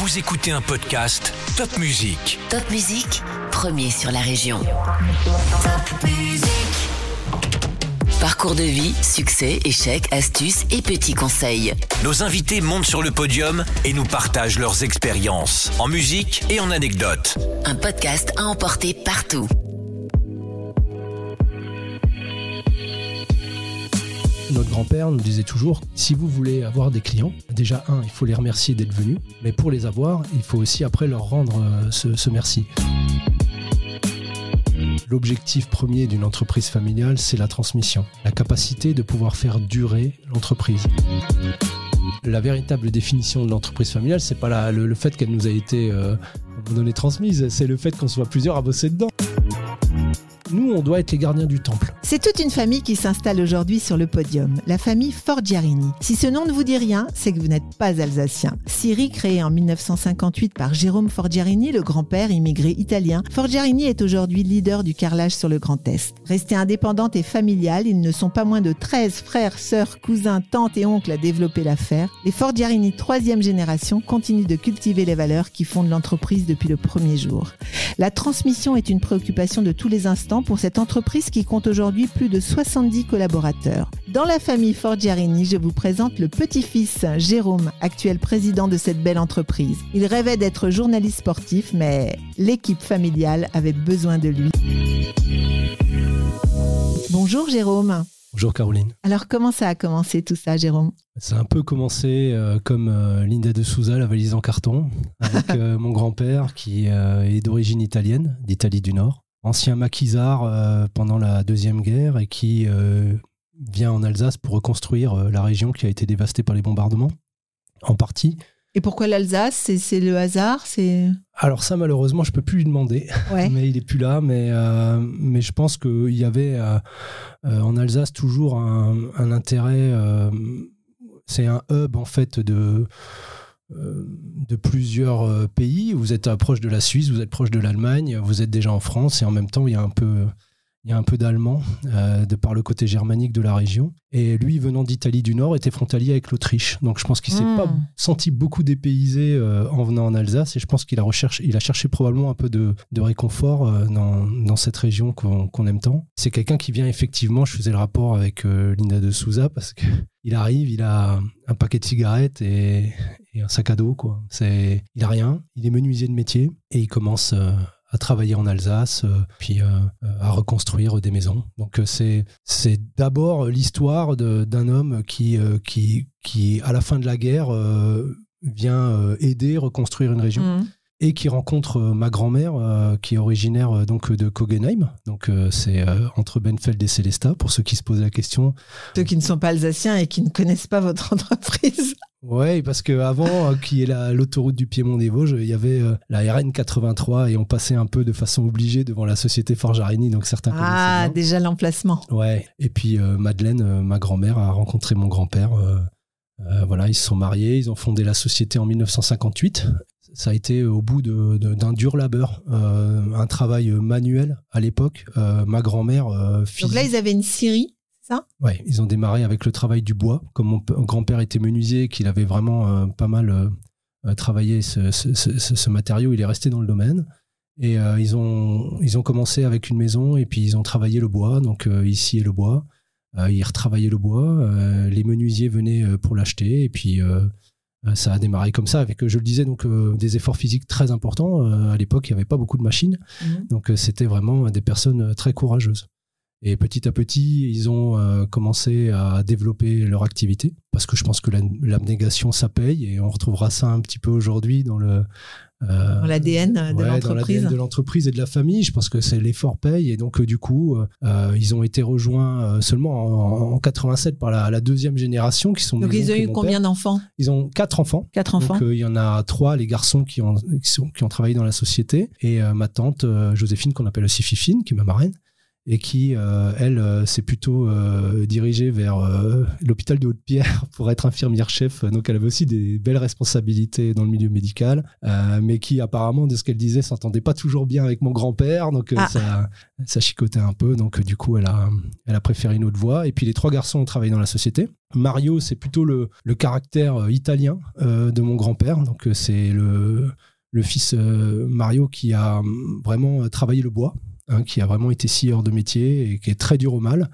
Vous écoutez un podcast Top Music. Top Musique, premier sur la région. Parcours de vie, succès, échecs, astuces et petits conseils. Nos invités montent sur le podium et nous partagent leurs expériences en musique et en anecdotes. Un podcast à emporter partout. Notre grand-père nous disait toujours, si vous voulez avoir des clients, déjà un, il faut les remercier d'être venus, mais pour les avoir, il faut aussi après leur rendre euh, ce, merci. L'objectif premier d'une entreprise familiale, c'est la transmission, la capacité de pouvoir faire durer l'entreprise. La véritable définition de l'entreprise familiale, c'est pas le, fait qu'elle nous a été euh, à un moment donné transmise, c'est le fait qu'on soit plusieurs à bosser dedans. Nous, on doit être les gardiens du temple. C'est toute une famille qui s'installe aujourd'hui sur le podium, la famille Forgiarini. Si ce nom ne vous dit rien, c'est que vous n'êtes pas alsacien. Syrie, créée en 1958 par Jérôme Forgiarini, le grand-père immigré italien, Forgiarini est aujourd'hui leader du carrelage sur le Grand Est. Restée indépendante et familiale, ils ne sont pas moins de 13 frères, sœurs, cousins, tantes et oncles à développer l'affaire. Les Forgiarini troisième génération continuent de cultiver les valeurs qui fondent l'entreprise depuis le premier jour. La transmission est une préoccupation de tous les instants pour cette entreprise qui compte aujourd'hui plus de 70 collaborateurs. Dans la famille Forgiarini, je vous présente le petit-fils Jérôme, actuel président de cette belle entreprise. Il rêvait d'être journaliste sportif, mais l'équipe familiale avait besoin de lui. Bonjour Jérôme. Bonjour Caroline. Alors comment ça a commencé tout ça Jérôme? Ça a un peu commencé euh, comme euh, Linda de Souza, la valise en carton, avec euh, mon grand-père qui est d'origine italienne, d'Italie du Nord, ancien maquisard euh, pendant la Deuxième Guerre et qui euh, vient en Alsace pour reconstruire euh, la région qui a été dévastée par les bombardements, en partie. Et pourquoi l'Alsace? C'est- le hasard? C'est Alors ça, malheureusement, je peux plus lui demander, ouais. mais il est plus là. Mais, euh, mais je pense qu'il y avait euh, euh, en Alsace toujours un, un intérêt. c'est un hub en fait de de plusieurs euh, pays. Vous êtes euh, proche de la Suisse, vous êtes proche de l'Allemagne, vous êtes déjà en France et en même temps il y a un peu il y a un peu d'allemand euh, de par le côté germanique de la région. Et lui, venant d'Italie du Nord, était frontalier avec l'Autriche. Donc je pense qu'il s'est Mm. pas senti beaucoup dépaysé euh, en venant en Alsace. Et je pense qu'il a, recherché, il a cherché probablement un peu de, de réconfort euh, dans, dans cette région qu'on aime tant. C'est quelqu'un qui vient effectivement, je faisais le rapport avec Linda de Souza, parce que il arrive, il a un paquet de cigarettes et, et un sac à dos. Quoi. Il a rien, il est menuisier de métier et il commence à travailler en Alsace, euh, puis euh, euh, à reconstruire des maisons. Donc c'est c'est d'abord l'histoire d'un homme qui qui qui à la fin de la guerre vient aider reconstruire une région Mm. et qui rencontre ma grand-mère euh, qui est originaire euh, donc de Kogenheim. Donc euh, c'est entre Benfeld et Célestat pour ceux qui se posent la question. Ceux qui ne sont pas alsaciens et qui ne connaissent pas votre entreprise. Ouais, parce que avant y ait la- l'autoroute du Piémont des Vosges, il y avait euh, la RN 83 et on passait un peu de façon obligée devant la société Forjarini, donc certains Ah, déjà l'emplacement. Ouais. Et puis euh, Madeleine, euh, ma grand-mère, a rencontré mon grand-père. euh, euh, voilà, ils se sont mariés, ils ont fondé la société en 1958. Ça a été au bout de- de- d'un dur labeur, euh, un travail manuel à l'époque. Euh, ma grand-mère, euh, Donc là, ils avaient une scierie, ça? Ouais, ils ont démarré avec le travail du bois. Comme mon grand-père était menuisier, qu'il avait vraiment euh, pas mal euh, euh, travaillé ce, ce- ce- ce- ce matériau, il est resté dans le domaine. Et euh, ils, ont, ils ont commencé avec une maison et puis ils ont travaillé le bois. Donc ici est le bois. Ils retravaillaient le bois. les menuisiers venaient pour l'acheter. Et puis ça a démarré comme ça avec, je le disais, donc euh, des efforts physiques très importants. Euh, à l'époque, il n'y avait pas beaucoup de machines. Donc euh, c'était vraiment des personnes très courageuses. Et petit à petit, ils ont euh, commencé à développer leur activité parce que je pense que la- l'abnégation ça paye et on retrouvera ça un petit peu aujourd'hui dans le euh, Dans l'ADN de ouais, dans l'entreprise. l'ADN de l'entreprise et de la famille. Je pense que c'est l'effort paye et donc euh, du coup, euh, euh, ils ont été rejoints euh, seulement en, en 87 par la, la deuxième génération qui sont Donc ils ont eu combien d'enfants? Ils ont quatre enfants. Quatre enfants Donc euh, il y en a trois, les garçons qui ont, qui, sont- qui ont travaillé dans la société, et euh, ma tante euh, Joséphine, qu'on appelle aussi Fifine, qui est ma marraine, et qui, euh, elle, euh, s'est plutôt euh, dirigée vers l'hôpital de Haute-Pierre pour être infirmière-chef. Donc, elle avait aussi des belles responsabilités dans le milieu médical, mais qui, apparemment, de ce qu'elle disait, s'entendait pas toujours bien avec mon grand-père. Donc, ah. ça, ça chicotait un peu. Donc, du coup, elle a, elle a préféré une autre voie. Et puis, les trois garçons ont travaillé dans la société. Mario, c'est plutôt le, le, caractère italien de mon grand-père. Donc, c'est le, le fils Mario qui a vraiment travaillé le bois. Hein, qui a vraiment été scieur de métier et qui est très dur au mal.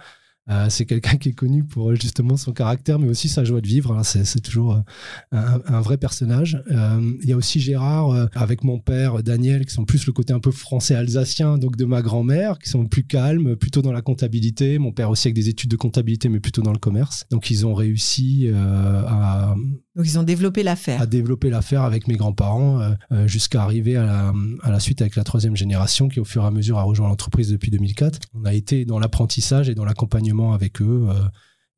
Euh, c'est quelqu'un qui est connu pour justement son caractère, mais aussi sa joie de vivre. Hein. C'est toujours euh, un, vrai personnage. Euh, il y a aussi Gérard avec mon père Daniel, qui sont plus le côté un peu français alsacien, donc de ma grand-mère, qui sont plus calmes, plutôt dans la comptabilité. Mon père aussi avec des études de comptabilité, mais plutôt dans le commerce. Donc ils ont réussi à donc ils ont développé l'affaire. À développer l'affaire avec mes grands-parents jusqu'à arriver à la, à la, suite avec la troisième génération qui au fur et à mesure a rejoint l'entreprise depuis 2004. On a été dans l'apprentissage et dans l'accompagnement avec eux. Euh,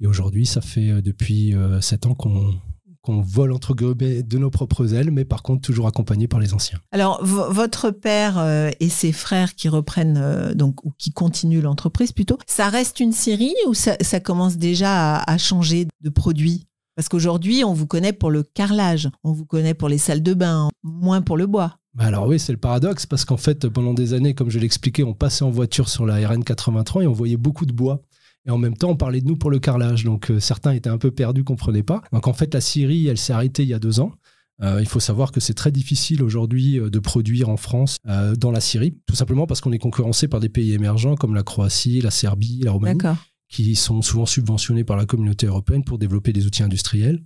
et aujourd'hui, ça fait euh, depuis euh, sept ans qu'on qu'on vole entre guillemets de nos propres ailes, mais par contre toujours accompagné par les anciens. Alors votre père et ses frères qui reprennent donc ou qui continuent l'entreprise plutôt, ça reste une série ou ça, commence déjà à, changer de produit? Parce qu'aujourd'hui on vous connaît pour le carrelage, on vous connaît pour les salles de bain, moins pour le bois. Bah alors oui, c'est le paradoxe parce qu'en fait pendant des années, comme je l'expliquais, on passait en voiture sur la RN 83 et on voyait beaucoup de bois. Et en même temps, on parlait de nous pour le carrelage. Donc euh, certains étaient un peu perdus, comprenaient pas. Donc en fait, la Syrie, elle s'est arrêtée il y a deux ans. Euh, il faut savoir que c'est très difficile aujourd'hui euh, de produire en France dans la Syrie, tout simplement parce qu'on est concurrencé par des pays émergents comme la Croatie, la Serbie, la Roumanie, qui sont souvent subventionnés par la communauté européenne pour développer des outils industriels.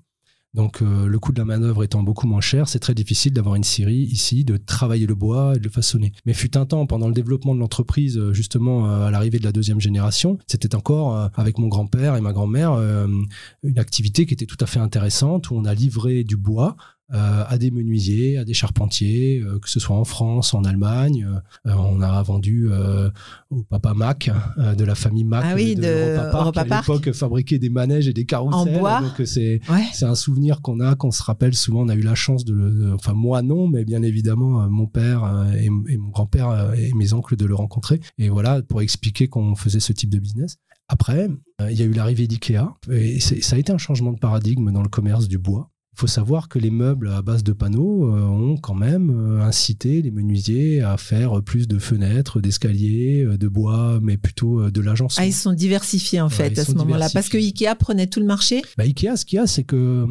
Donc euh, le coût de la manœuvre étant beaucoup moins cher, c'est très difficile d'avoir une scierie ici, de travailler le bois et de le façonner. Mais fut un temps, pendant le développement de l'entreprise, euh, justement euh, à l'arrivée de la deuxième génération, c'était encore avec mon grand-père et ma grand-mère une activité qui était tout à fait intéressante où on a livré du bois à des menuisiers, à des charpentiers, euh, que ce soit en France, en Allemagne. Euh, on a vendu au papa Mac de la famille Mac ah oui, de, de qui à l'époque fabriquait des manèges et des carrousels. En bois. Donc c'est c'est un souvenir qu'on a, qu'on se rappelle souvent. On a eu la chance de, le, enfin moi non, mais bien évidemment mon père et, mon grand-père et mes oncles de le rencontrer. Et voilà pour expliquer qu'on faisait ce type de business. Après, il y a eu l'arrivée d'IKEA et ça a été un changement de paradigme dans le commerce du bois. Il faut savoir que les meubles à base de panneaux euh, ont quand même euh, incité les menuisiers à faire plus de fenêtres, d'escaliers, euh, de bois, mais plutôt de l'agence. Ah, ils sont diversifiés en fait à ce moment-là, parce que Ikea prenait tout le marché. Bah, Ikea, ce qu'il y a, c'est que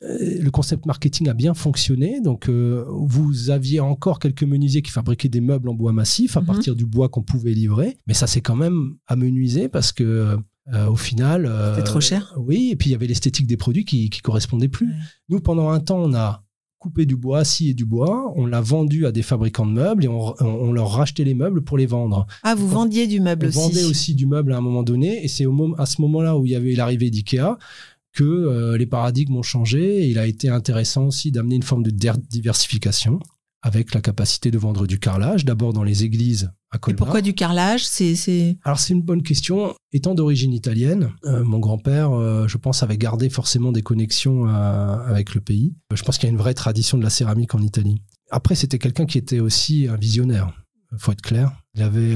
le concept marketing a bien fonctionné. Donc, vous aviez encore quelques menuisiers qui fabriquaient des meubles en bois massif à mhm. partir du bois qu'on pouvait livrer, mais ça s'est quand même amenuisé parce que euh, au final. Euh, C'était trop cher. Oui, et puis il y avait l'esthétique des produits qui, qui correspondaient plus. Nous, pendant un temps, on a coupé du bois, scié du bois, on l'a vendu à des fabricants de meubles et on, leur rachetait les meubles pour les vendre. Ah, vous vendiez du meuble aussi. On vendait aussi du meuble à un moment donné, et c'est à ce moment-là où il y avait l'arrivée d'IKEA que euh, les paradigmes ont changé et il a été intéressant aussi d'amener une forme de diversification avec la capacité de vendre du carrelage, d'abord dans les églises à Colmar. Et pourquoi du carrelage? C'est, Alors c'est une bonne question. Étant d'origine italienne, euh, mon grand-père, euh, je pense, avait gardé forcément des connexions euh, avec le pays. Je pense qu'il y a une vraie tradition de la céramique en Italie. Après, c'était quelqu'un qui était aussi un visionnaire, faut être clair. Il avait,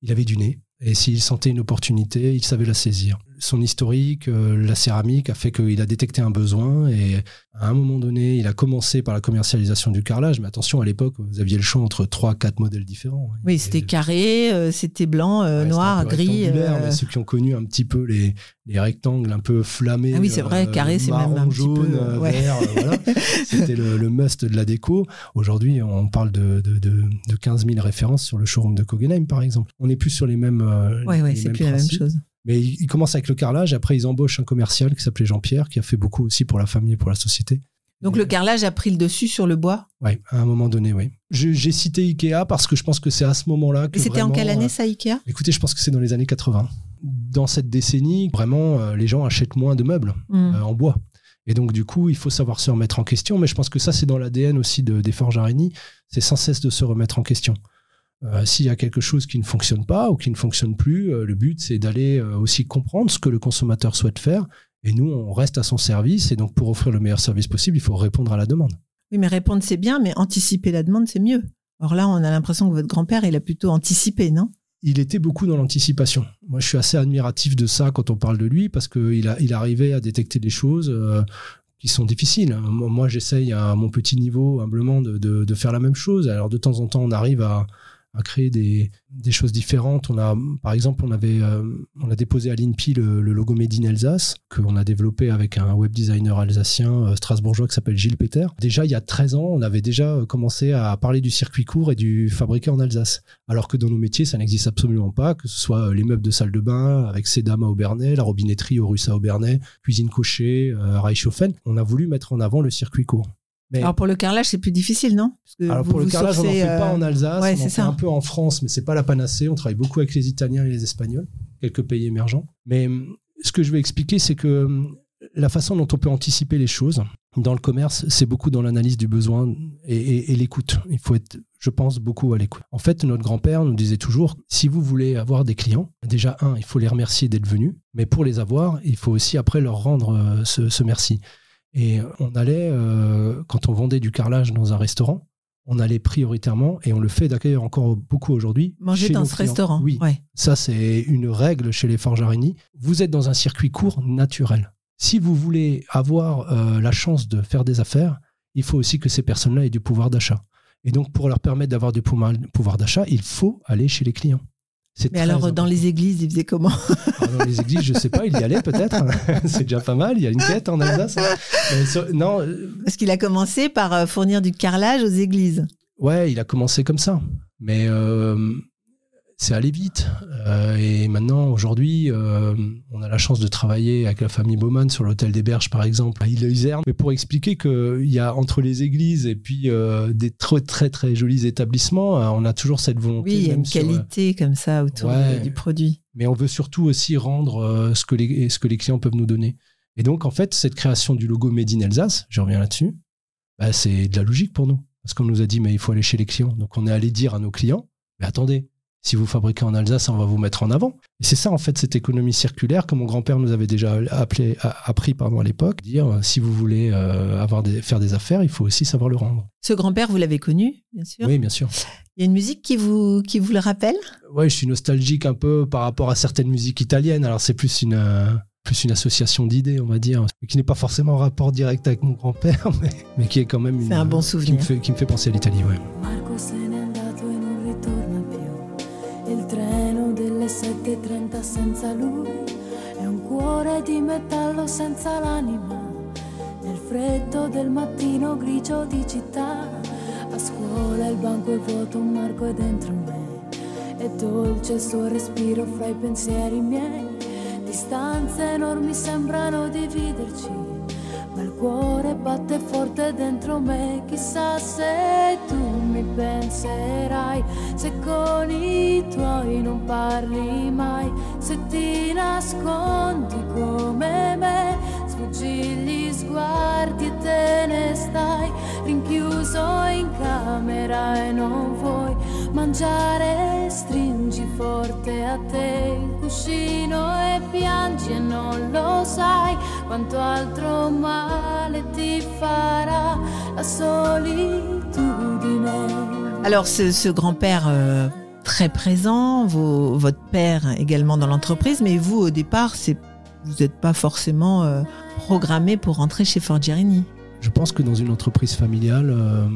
il avait du nez. Et s'il sentait une opportunité, il savait la saisir son historique, euh, la céramique a fait qu'il a détecté un besoin et à un moment donné, il a commencé par la commercialisation du carrelage. Mais attention, à l'époque, vous aviez le choix entre trois, quatre modèles différents. Oui, c'était carré, euh, c'était blanc, euh, noir, gris. Mais ceux qui ont connu un petit peu les, rectangles un peu flammés. Ah oui, c'est vrai, carré, c'est même un jaune, petit peu, vert. voilà. C'était le, must de la déco. Aujourd'hui, on parle de, de, de, 15 000 références sur le showroom de Kogenheim, par exemple. On n'est plus sur les mêmes. oui, ouais, c'est plus la même chose. Mais ils commencent avec le carrelage, après ils embauchent un commercial qui s'appelait Jean-Pierre, qui a fait beaucoup aussi pour la famille et pour la société. Donc le carrelage a pris le dessus sur le bois? Oui, à un moment donné, oui. J'ai cité Ikea parce que je pense que c'est à ce moment-là que. C'était en quelle année ça, Ikea? Écoutez, je pense que c'est dans les années 80. Dans cette décennie, vraiment, euh, les gens achètent moins de meubles mmh. euh, en bois. Et donc, du coup, il faut savoir se remettre en question. Mais je pense que ça, c'est dans l'ADN aussi de, des Forges Araignée. C'est sans cesse de se remettre en question. Euh, s'il y a quelque chose qui ne fonctionne pas ou qui ne fonctionne plus, euh, le but c'est d'aller euh, aussi comprendre ce que le consommateur souhaite faire. Et nous, on reste à son service. Et donc, pour offrir le meilleur service possible, il faut répondre à la demande. Oui, mais répondre c'est bien, mais anticiper la demande c'est mieux. Or là, on a l'impression que votre grand-père, il a plutôt anticipé, non? Il était beaucoup dans l'anticipation. Moi, je suis assez admiratif de ça quand on parle de lui parce qu'il il arrivait à détecter des choses qui sont difficiles. Moi, j'essaye à mon petit niveau, humblement, de, de, faire la même chose. Alors, de temps en temps, on arrive à, à créer des, choses différentes. On a, par exemple, on avait, euh, on a déposé à l'INPI le, logo Made Alsace qu'on a développé avec un web designer alsacien euh, strasbourgeois qui s'appelle Gilles Peter. Déjà, il y a 13 ans, on avait déjà euh, commencé à parler du circuit court et du fabriqué en Alsace. Alors que dans nos métiers, ça n'existe absolument pas, que ce soit les meubles de salle de bain avec Sedam à Aubernais, la robinetterie au Russe à Aubernais, cuisine cochée, euh, Reichshofen. On a voulu mettre en avant le circuit court. Alors pour le carrelage, c'est plus difficile, non? Alors pour le carrelage, on n'en fait pas en euh, Alsace, on en fait un peu en France, mais c'est pas la panacée. On travaille beaucoup avec les Italiens et les Espagnols, quelques pays émergents. Mais hum, ce que je vais expliquer, c'est que hum, la façon dont on peut anticiper les choses dans le commerce, c'est beaucoup dans l'analyse du besoin et, l'écoute. Il faut être, je pense, beaucoup à l'écoute. En fait, notre grand-père nous disait toujours, si vous voulez avoir des clients, déjà, un, il faut les remercier d'être venus, mais pour les avoir, il faut aussi après leur rendre euh, ce merci. Et on allait, euh, quand on vendait du carrelage dans un restaurant, on allait prioritairement, et on le fait d'ailleurs encore beaucoup aujourd'hui. Manger dans ce restaurant. Oui. Ça, c'est une règle chez les Forges Vous êtes dans un circuit court naturel. Si vous voulez avoir euh, la chance de faire des affaires, il faut aussi que ces personnes-là aient du pouvoir d'achat. Et donc, pour leur permettre d'avoir du pouvoir d'achat, il faut aller chez les clients. Mais alors, dans les églises, il faisait comment ah, Dans les églises, je sais pas, il y allait peut-être. c'est déjà pas mal. Il y a une quête en Alsace. non. Euh, Parce qu'il a commencé par euh, fournir du carrelage aux églises. Ouais, il a commencé comme ça. Mais euh, c'est allé vite. Euh, et maintenant, aujourd'hui, euh, on a la chance de travailler avec la famille Baumann sur l'hôtel des Berges, par exemple, à Île-Isère. Mais pour expliquer qu'il y a entre les églises et puis euh, des très, très, très jolis établissements, on a toujours cette volonté. Oui, il y a une qualité comme ça autour du produit. Mais on veut surtout aussi rendre ce, que les, ce que les clients peuvent nous donner. Et donc, en fait, cette création du logo Made in Alsace, je reviens là-dessus, bah, c'est de la logique pour nous. Parce qu'on nous a dit, mais il faut aller chez les clients. Donc, on est allé dire à nos clients, mais attendez, si vous fabriquez en Alsace, on va vous mettre en avant. Et c'est ça, en fait, cette économie circulaire que mon grand-père nous avait déjà appelé, appris pardon, à l'époque. Dire, si vous voulez euh, avoir des, faire des affaires, il faut aussi savoir le rendre. Ce grand-père, vous l'avez connu, bien sûr Oui, bien sûr. Il y a une musique qui vous, qui vous le rappelle? Oui, je suis nostalgique un peu par rapport à certaines musiques italiennes. Alors, c'est plus une... Euh, plus une association d'idées, on va dire, qui n'est pas forcément en rapport direct avec mon grand-père, mais, qui est quand même une, un bon souvenir. Qui me fait, qui me fait penser à l'Italie, ouais. 7.30 senza lui. È un cuore di metallo senza l'anima. Nel freddo del mattino grigio di città. A scuola il banco è vuoto un marco è dentro me. È dolce il suo respiro fra i pensieri miei. Distanze enormi sembrano dividerci cuore batte forte dentro me, chissà se tu mi penserai, se con i tuoi non parli mai, se ti nascondi come me, sfuggi gli sguardi e te ne stai, rinchiuso in camera e non vuoi mangiare, stringi forte a te il cuscino e piangi e non lo sai quanto altro male ti farà la solitudine. Alors ce, ce grand-père euh, très présent, vos, votre père également dans l'entreprise, mais vous au départ, c'est vous n'êtes pas forcément euh, programmé pour rentrer chez Forgerini. Je pense que dans une entreprise familiale, euh,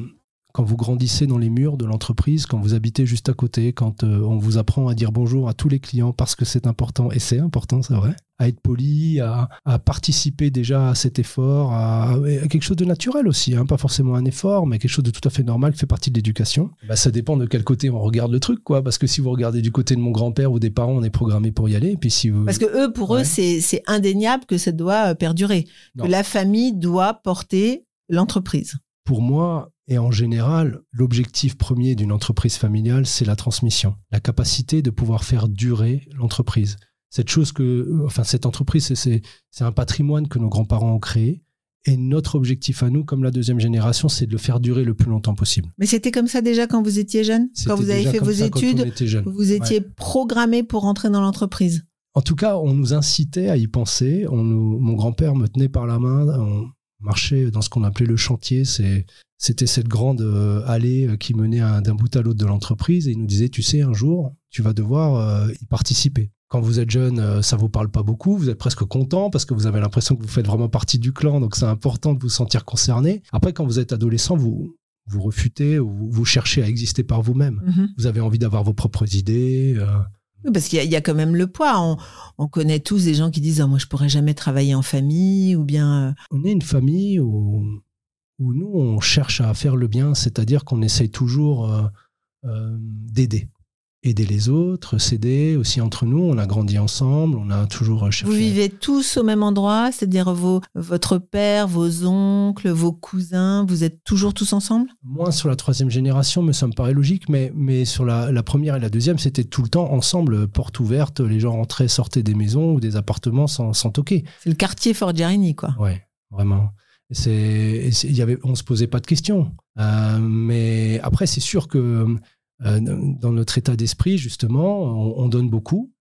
quand vous grandissez dans les murs de l'entreprise, quand vous habitez juste à côté, quand euh, on vous apprend à dire bonjour à tous les clients parce que c'est important, et c'est important, c'est vrai, à être poli, à, participer déjà à cet effort, à, quelque chose de naturel aussi, hein, pas forcément un effort, mais quelque chose de tout à fait normal qui fait partie de l'éducation. Bah, ça dépend de quel côté on regarde le truc, quoi. Parce que si vous regardez du côté de mon grand-père ou des parents, on est programmé pour y aller. Et puis si vous... Parce que eux, pour eux, c'est indéniable que ça doit euh, perdurer, que la famille doit porter l'entreprise. Pour moi, et en général, l'objectif premier d'une entreprise familiale, c'est la transmission, la capacité de pouvoir faire durer l'entreprise. Cette chose que, enfin, cette entreprise, c'est un patrimoine que nos grands-parents ont créé. Et notre objectif à nous, comme la deuxième génération, c'est de le faire durer le plus longtemps possible. Mais c'était comme ça déjà quand vous étiez jeune? Quand vous avez fait vos études, vous étiez programmé pour rentrer dans l'entreprise? En tout cas, on nous incitait à y penser. On mon grand-père me tenait par la main. On marchait dans ce qu'on appelait le chantier. C'est c'était cette grande euh, allée euh, qui menait d'un bout à l'autre de l'entreprise et il nous disait, tu sais, un jour, tu vas devoir y participer. Quand vous êtes jeune, ça vous parle pas beaucoup, vous êtes presque content parce que vous avez l'impression que vous faites vraiment partie du clan, donc c'est important de vous sentir concerné. Après, quand vous êtes adolescent, vous, vous refutez ou vous cherchez à exister par vous-même. Mhm. Vous avez envie d'avoir vos propres idées. euh, Oui, Parce qu'il y, a- il y a quand même le poids. On, on connaît tous des gens qui disent Ah, Moi, je pourrais jamais travailler en famille, ou bien. euh, on est une famille où, où nous, on cherche à faire le bien, c'est-à-dire qu'on essaye toujours euh, euh, d'aider. Aider les autres, s'aider aussi entre nous. On a grandi ensemble, on a toujours cherché. Vous vivez tous au même endroit, c'est-à-dire votre père, vos oncles, vos cousins, vous êtes toujours tous ensemble? Moins sur la troisième génération, mais ça me paraît logique, mais, mais sur la, la première et la deuxième, c'était tout le temps ensemble, porte ouverte, les gens rentraient, sortaient des maisons ou des appartements sans, sans toquer. C'est le quartier Forgiarini, quoi. Ouais, vraiment. On se posait pas de questions. Euh, mais après, c'est sûr que euh, dans notre état d'esprit, justement, on, on donne beaucoup,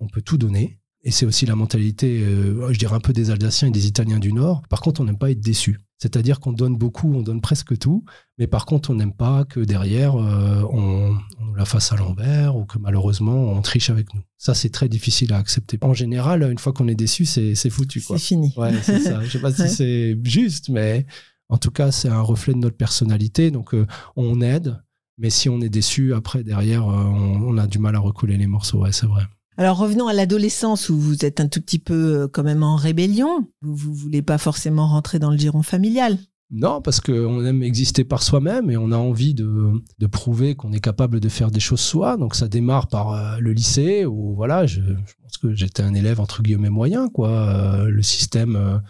on peut tout donner. Et c'est aussi la mentalité, euh, je dirais un peu des Alsaciens et des Italiens du Nord. Par contre, on n'aime pas être déçu. C'est-à-dire qu'on donne beaucoup, on donne presque tout, mais par contre, on n'aime pas que derrière, euh, on, on nous la fasse à l'envers ou que malheureusement, on triche avec nous. Ça, c'est très difficile à accepter. En général, une fois qu'on est déçu, c'est foutu. C'est fini. Ouais, c'est ça. Je sais pas si c'est juste, mais en tout cas, c'est un reflet de notre personnalité. Donc, euh, on aide, mais si on est déçu, après, derrière, euh, on, on a du mal à recoller les morceaux. Ouais, c'est vrai. Alors revenons à l'adolescence où vous êtes un tout petit peu euh, quand même en rébellion. Vous, vous voulez pas forcément rentrer dans le giron familial. Non, parce qu'on aime exister par soi-même et on a envie de, prouver qu'on est capable de faire des choses soi. Donc, ça démarre par euh, le lycée où, voilà, je, je pense que j'étais un élève entre guillemets moyen, quoi. Euh, le système.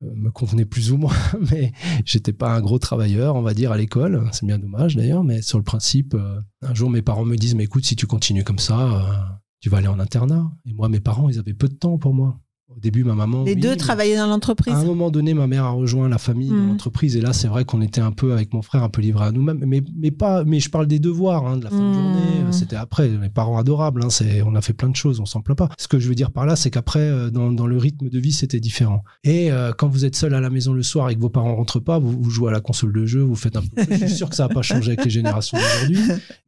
me convenait plus ou moins, mais j'étais pas un gros travailleur, on va dire, à l'école. C'est bien dommage d'ailleurs, mais sur le principe, un jour mes parents me disent, mais écoute, si tu continues comme ça, tu vas aller en internat. Et moi, mes parents, ils avaient peu de temps pour moi. Au début, ma maman. Les oui, deux travaillaient dans l'entreprise. à un moment donné, ma mère a rejoint la famille dans Mhm. l'entreprise et là, c'est vrai qu'on était un peu avec mon frère un peu livrés à nous-mêmes. Mais, mais pas, mais je parle des devoirs, hein, de la fin de Mhm. journée. euh, C'était après. Mes parents adorables. hein, c'est, on a fait plein de choses. On s'en plaint pas. Ce que je veux dire par là, c'est qu'après, euh, dans, dans le rythme de vie, c'était différent. Et euh, quand vous êtes seul à la maison le soir et que vos parents rentrent pas, vous, vous jouez à la console de jeu, vous faites un peu. je suis sûr que ça n'a pas changé avec les générations d'aujourd'hui.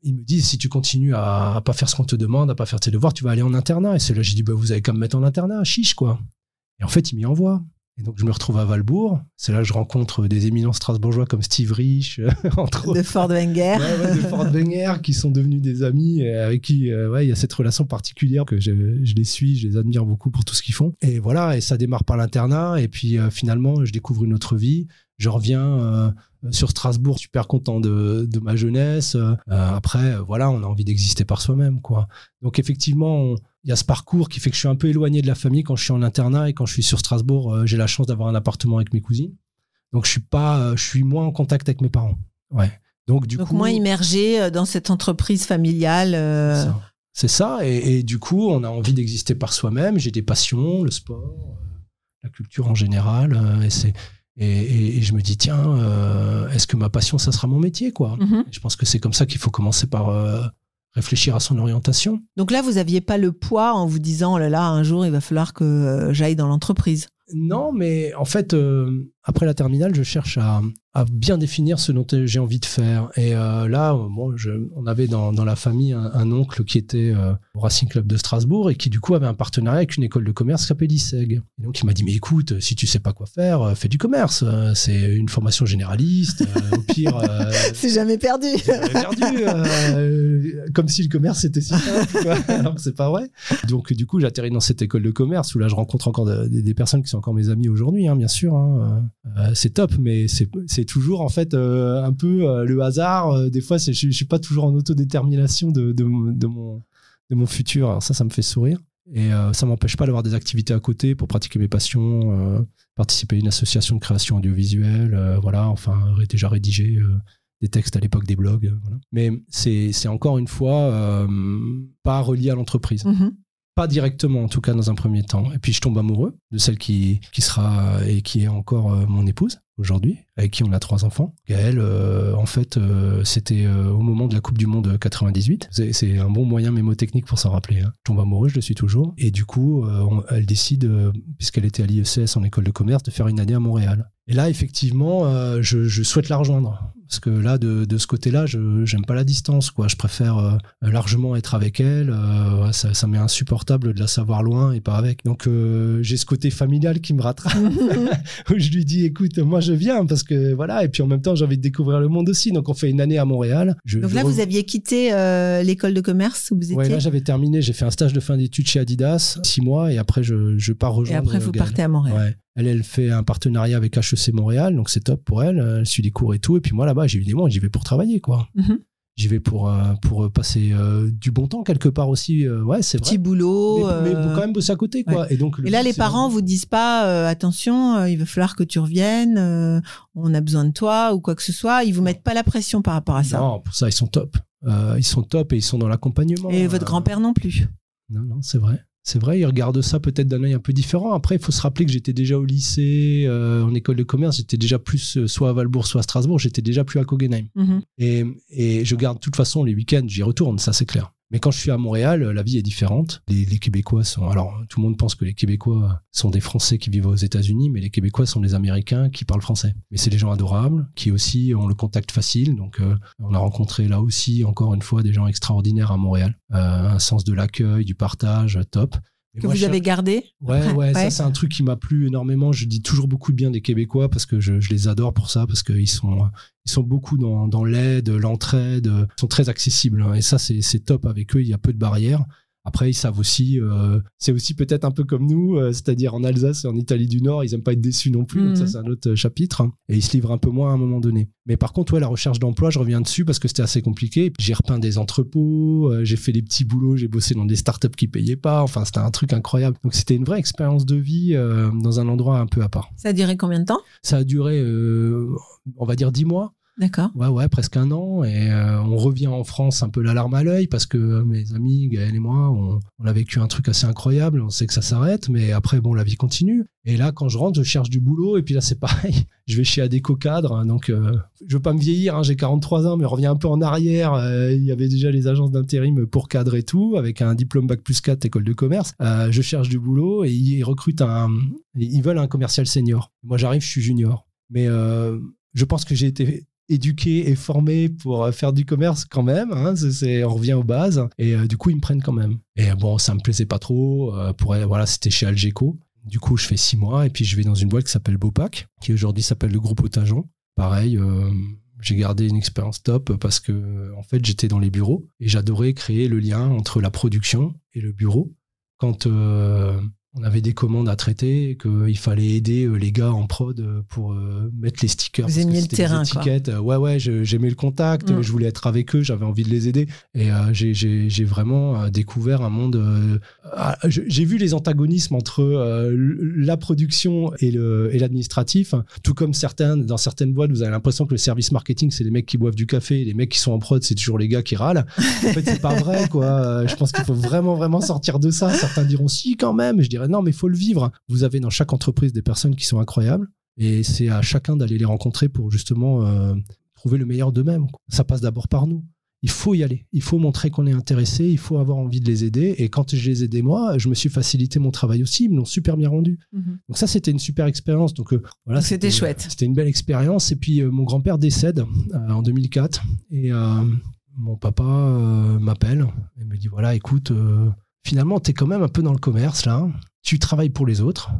Ils me disent si tu continues à, à pas faire ce qu'on te demande, à pas faire tes devoirs, tu vas aller en internat. Et c'est là, j'ai dit bah, vous avez qu'à me mettre en internat, chiche quoi. Et en fait, il m'y envoie. Et donc, je me retrouve à Valbourg. C'est là que je rencontre des éminents strasbourgeois comme Steve Rich, entre autres. de Ford Wenger. Ouais, ouais, de Fort Wenger, qui sont devenus des amis, avec qui euh, ouais, il y a cette relation particulière que je, je les suis, je les admire beaucoup pour tout ce qu'ils font. Et voilà, et ça démarre par l'internat, et puis euh, finalement, je découvre une autre vie. Je reviens euh, sur Strasbourg, super content de, de ma jeunesse. Euh, après, euh, voilà, on a envie d'exister par soi-même, quoi. Donc effectivement, il y a ce parcours qui fait que je suis un peu éloigné de la famille quand je suis en internat et quand je suis sur Strasbourg, euh, j'ai la chance d'avoir un appartement avec mes cousines. Donc je suis pas, euh, je suis moins en contact avec mes parents. Ouais. Donc du Donc coup, moins immergé euh, dans cette entreprise familiale. euh, c'est ça. Et, et du coup, on a envie d'exister par soi-même. J'ai des passions, le sport, euh, la culture en général. euh, et, c'est, et, et- et je me dis, tiens, euh, est-ce que ma passion, ça sera mon métier quoi? Mhm. Je pense que c'est comme ça qu'il faut commencer par euh, réfléchir à son orientation. Donc là, vous aviez pas le poids en vous disant, oh là là, un jour, il va falloir que euh, j'aille dans l'entreprise? Non, mais en fait, euh, après la terminale, je cherche à, à bien définir ce dont j'ai envie de faire. Et euh, là, bon, je, on avait dans, dans la famille un, un oncle qui était euh, au Racing Club de Strasbourg et qui du coup avait un partenariat avec une école de commerce qui s'appelle l'ISEG. Et donc il m'a dit, mais écoute, si tu sais pas quoi faire, euh, fais du commerce. C'est une formation généraliste. Euh, au pire, C'est jamais perdu. j'avais perdu. comme si le commerce était si simple, quoi. alors que c'est pas vrai. Donc du coup, j'atterris dans cette école de commerce où là, je rencontre encore de- des- des personnes qui sont encore mes amis aujourd'hui, hein, bien sûr. hein. Euh, c'est top, mais c'est toujours en fait euh, un peu euh, le hasard. Des fois, je, je suis pas toujours en autodétermination de, de, mon futur. Ça, ça me fait sourire. Et euh, ça m'empêche pas d'avoir des activités à côté pour pratiquer mes passions, participer à une association de création audiovisuelle, voilà, enfin, déjà rédiger euh, des textes à l'époque des blogs. Mais c'est encore une fois pas relié à l'entreprise. Mhm. Directement, en tout cas, dans un premier temps. Et puis, je tombe amoureux de celle qui, qui sera et qui est encore euh, mon épouse aujourd'hui, avec qui on a trois enfants. Gaëlle, euh, en fait, euh, c'était euh, au moment de la Coupe du Monde 98. C'est c'est un bon moyen mémotechnique pour s'en rappeler. hein. Je tombe amoureux, je le suis toujours. Et du coup, euh, on- elle décide, euh, puisqu'elle était à l'IECS en école de commerce, de faire une année à Montréal. Et là, effectivement, euh, je, je souhaite la rejoindre. Parce que là, de, de ce côté-là, je j'aime pas la distance, quoi. Je préfère euh, largement être avec elle. Euh, ça, ça m'est insupportable de la savoir loin et pas avec. Donc, euh, j'ai ce côté familial qui me rattrape. où je lui dis, écoute, moi, je viens parce que voilà. Et puis, en même temps, j'ai envie de découvrir le monde aussi. Donc, on fait une année à Montréal. Je, Donc je là, vous aviez quitté euh, l'école de commerce où vous étiez Ouais, là, j'avais terminé. J'ai fait un stage de fin d'études chez Adidas, six mois, et après, je, je pars et rejoindre. après vous Gaël. partez à Montréal. Ouais. Elle, elle fait un partenariat avec HEC Montréal, donc c'est top pour elle. Elle suit des cours et tout. Et puis moi, là-bas, évidemment, j'y vais pour travailler, quoi. Mhm. J'y vais pour, euh, pour passer euh, du bon temps quelque part aussi. euh, ouais, c'est Petit vrai. boulot. Mais, mais euh, quand même bosser à côté, quoi. Et, donc, Et là, les parents vraiment- vous disent pas euh, attention, euh, il va falloir que tu reviennes, euh, on a besoin de toi ou quoi que ce soit. Ils vous mettent pas la pression par rapport à ça. Non, pour ça, ils sont top. Euh, ils sont top et ils sont dans l'accompagnement. Et votre Euh, grand-père non plus. Non, non, c'est vrai. C'est vrai, ils regardent ça peut-être d'un œil un peu différent. Après, il faut se rappeler que j'étais déjà au lycée, euh, en école de commerce, j'étais déjà plus euh, soit à Valbourg, soit à Strasbourg, j'étais déjà plus à Kogenheim. Mhm. Et, et je garde de toute façon les week-ends, j'y retourne, ça c'est clair. Mais quand je suis à Montréal, la vie est différente. Les, les Québécois sont. Alors, tout le monde pense que les Québécois sont des Français qui vivent aux États-Unis, mais les Québécois sont des Américains qui parlent français. Mais c'est des gens adorables, qui aussi ont le contact facile. Donc, euh, on a rencontré là aussi, encore une fois, des gens extraordinaires à Montréal. Euh, un sens de l'accueil, du partage, top. Que moi, vous avez gardé Ouais, ouais, ça c'est un truc qui m'a plu énormément. Je dis toujours beaucoup de bien des Québécois parce que je, je les adore pour ça, parce qu'ils sont, ils sont beaucoup dans, dans l'aide, l'entraide, ils sont très accessibles. hein. et ça, c'est c'est top avec eux, il y a peu de barrières. Après, ils savent aussi, euh, c'est aussi peut-être un peu comme nous, euh, c'est-à-dire en Alsace et en Italie du Nord, ils aiment pas être déçus non plus. Donc ça, Mhm. c'est un autre euh, chapitre. hein. Et ils se livrent un peu moins à un moment donné. Mais par contre, ouais, la recherche d'emploi, je reviens dessus parce que c'était assez compliqué. J'ai repeint des entrepôts, euh, j'ai fait des petits boulots, j'ai bossé dans des startups qui payaient pas. Enfin, c'était un truc incroyable. Donc c'était une vraie expérience de vie dans un endroit un peu à part. Ça a duré combien de temps? Ça a duré, on va dire, dix mois. D'accord. Ouais, ouais, presque un an. Et euh, on revient en France un peu la larme à l'œil parce que euh, mes amis, Gaël et moi, on, a vécu un truc assez incroyable. On sait que ça s'arrête, mais après, bon, la vie continue. Et là, quand je rentre, je cherche du boulot. Et puis là, c'est pareil. Je vais chez Adeco Cadre. hein, donc, euh, je veux pas me vieillir. hein, J'ai 43 ans, mais on revient un peu en arrière. Euh, il y avait déjà les agences d'intérim pour cadre et tout, avec un diplôme bac plus 4 école de commerce. Je cherche du boulot et ils recrutent un. Ils veulent un commercial senior. Moi, j'arrive, je suis junior. Mais je pense que j'ai été éduqué et formé pour euh, faire du commerce quand même. hein, c'est- on revient aux bases. Et euh, du coup, ils me prennent quand même. Et euh, bon, ça me plaisait pas trop. euh, voilà, c'était chez Algeco. Du coup, je fais six mois et puis je vais dans une boîte qui s'appelle Bopac, qui aujourd'hui s'appelle le groupe Otageon. Pareil, j'ai gardé une expérience top parce que en fait, j'étais dans les bureaux et j'adorais créer le lien entre la production et le bureau. Quand on avait des commandes à traiter qu'il fallait aider euh, les gars en prod euh, pour euh, mettre les stickers. Vous aimiez le des terrain, quoi. étiquettes. Euh, Ouais, ouais, j'aimais le contact, Mm. je voulais être avec eux, j'avais envie de les aider. Et euh, j'ai- vraiment découvert un monde. euh, ah, j'ai vu les antagonismes entre euh, la production et l'administratif. Tout comme certains, dans certaines boîtes, vous avez l'impression que le service marketing, c'est les mecs qui boivent du café, et les mecs qui sont en prod, c'est toujours les gars qui râlent. En fait, c'est pas vrai, quoi. Je pense qu'il faut vraiment, vraiment sortir de ça. Certains diront si, quand même. Je dirais non, mais il faut le vivre. Vous avez dans chaque entreprise des personnes qui sont incroyables. Et c'est à chacun d'aller les rencontrer pour justement euh, trouver le meilleur d'eux-mêmes. Ça passe d'abord par nous. Il faut y aller. Il faut montrer qu'on est intéressé. Il faut avoir envie de les aider. Et quand je les aidais moi, je me suis facilité mon travail aussi. Ils me l'ont super bien rendu. Mhm. Donc ça, c'était une super expérience. Donc euh, voilà, c'était chouette. C'était une belle expérience. Et puis euh, mon grand-père décède euh, en 2004 et mon papa m'appelle et me dit voilà, écoute, finalement, tu es quand même un peu dans le commerce là. Tu travailles pour les autres.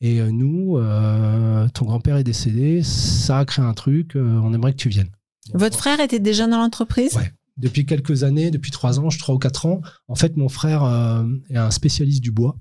Et euh, nous, euh, ton grand-père est décédé, ça a créé un truc, euh, on aimerait que tu viennes. Votre frère était déjà dans l'entreprise? Ouais. Depuis quelques années, depuis trois ans, je trois ou quatre ans, en fait, mon frère euh, est un spécialiste du bois.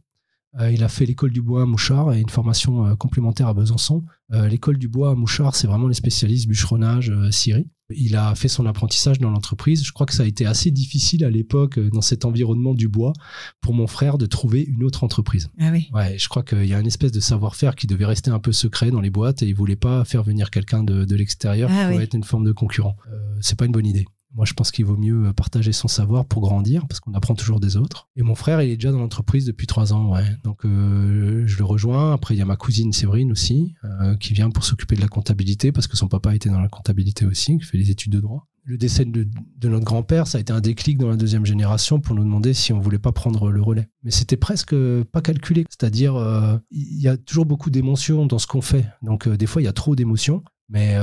Il a fait l'école du bois à Mouchard et une formation complémentaire à Besançon. L'école du bois à Mouchard, c'est vraiment les spécialistes bûcheronnage, scierie. Il a fait son apprentissage dans l'entreprise. Je crois que ça a été assez difficile à l'époque, euh, dans cet environnement du bois, pour mon frère de trouver une autre entreprise. Ah oui. Ouais, je crois qu'il y a une espèce de savoir-faire qui devait rester un peu secret dans les boîtes et il voulait pas faire venir quelqu'un de, de l'extérieur Ah oui. être une forme de concurrent. Euh, c'est pas une bonne idée. Moi, je pense qu'il vaut mieux partager son savoir pour grandir, parce qu'on apprend toujours des autres. Et mon frère, il est déjà dans l'entreprise depuis trois ans, ouais. Donc, euh, je le rejoins. Après, il y a ma cousine Séverine aussi, euh, qui vient pour s'occuper de la comptabilité, parce que son papa était dans la comptabilité aussi, qui fait les études de droit. Le décès de, notre grand-père, ça a été un déclic dans la deuxième génération pour nous demander si on voulait pas prendre le relais. Mais c'était presque pas calculé. C'est-à-dire, euh, il y a toujours beaucoup d'émotions dans ce qu'on fait. Donc, des fois, il y a trop d'émotions. Mais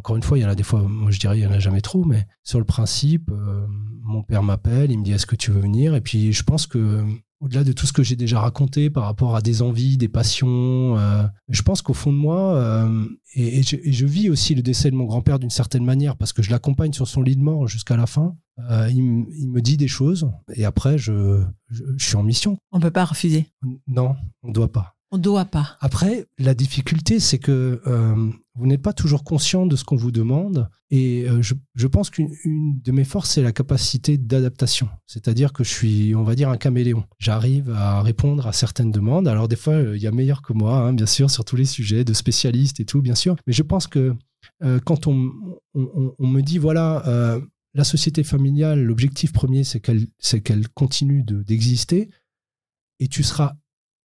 encore une fois, il y en a des fois, moi je dirais, il y en a jamais trop, mais sur le principe, euh, mon père m'appelle, il me dit est-ce que tu veux venir? Et puis je pense que au-delà de tout ce que j'ai déjà raconté par rapport à des envies, des passions, euh, je pense qu'au fond de moi, euh, et, je, vis aussi le décès de mon grand-père d'une certaine manière parce que je l'accompagne sur son lit de mort jusqu'à la fin. il, me dit des choses et après, je, je, suis en mission. On peut pas refuser. Non, on doit pas. On doit pas. Après, la difficulté, c'est que euh, vous n'êtes pas toujours conscient de ce qu'on vous demande. Et euh, je, pense qu'une de mes forces, c'est la capacité d'adaptation. C'est-à-dire que je suis, on va dire, un caméléon. J'arrive à répondre à certaines demandes. Alors, des fois, euh, il y a meilleur que moi, hein, bien sûr, sur tous les sujets, de spécialistes et tout, bien sûr. Mais je pense que quand on, me dit, voilà, la société familiale, l'objectif premier, c'est qu'elle continue d'exister. et tu seras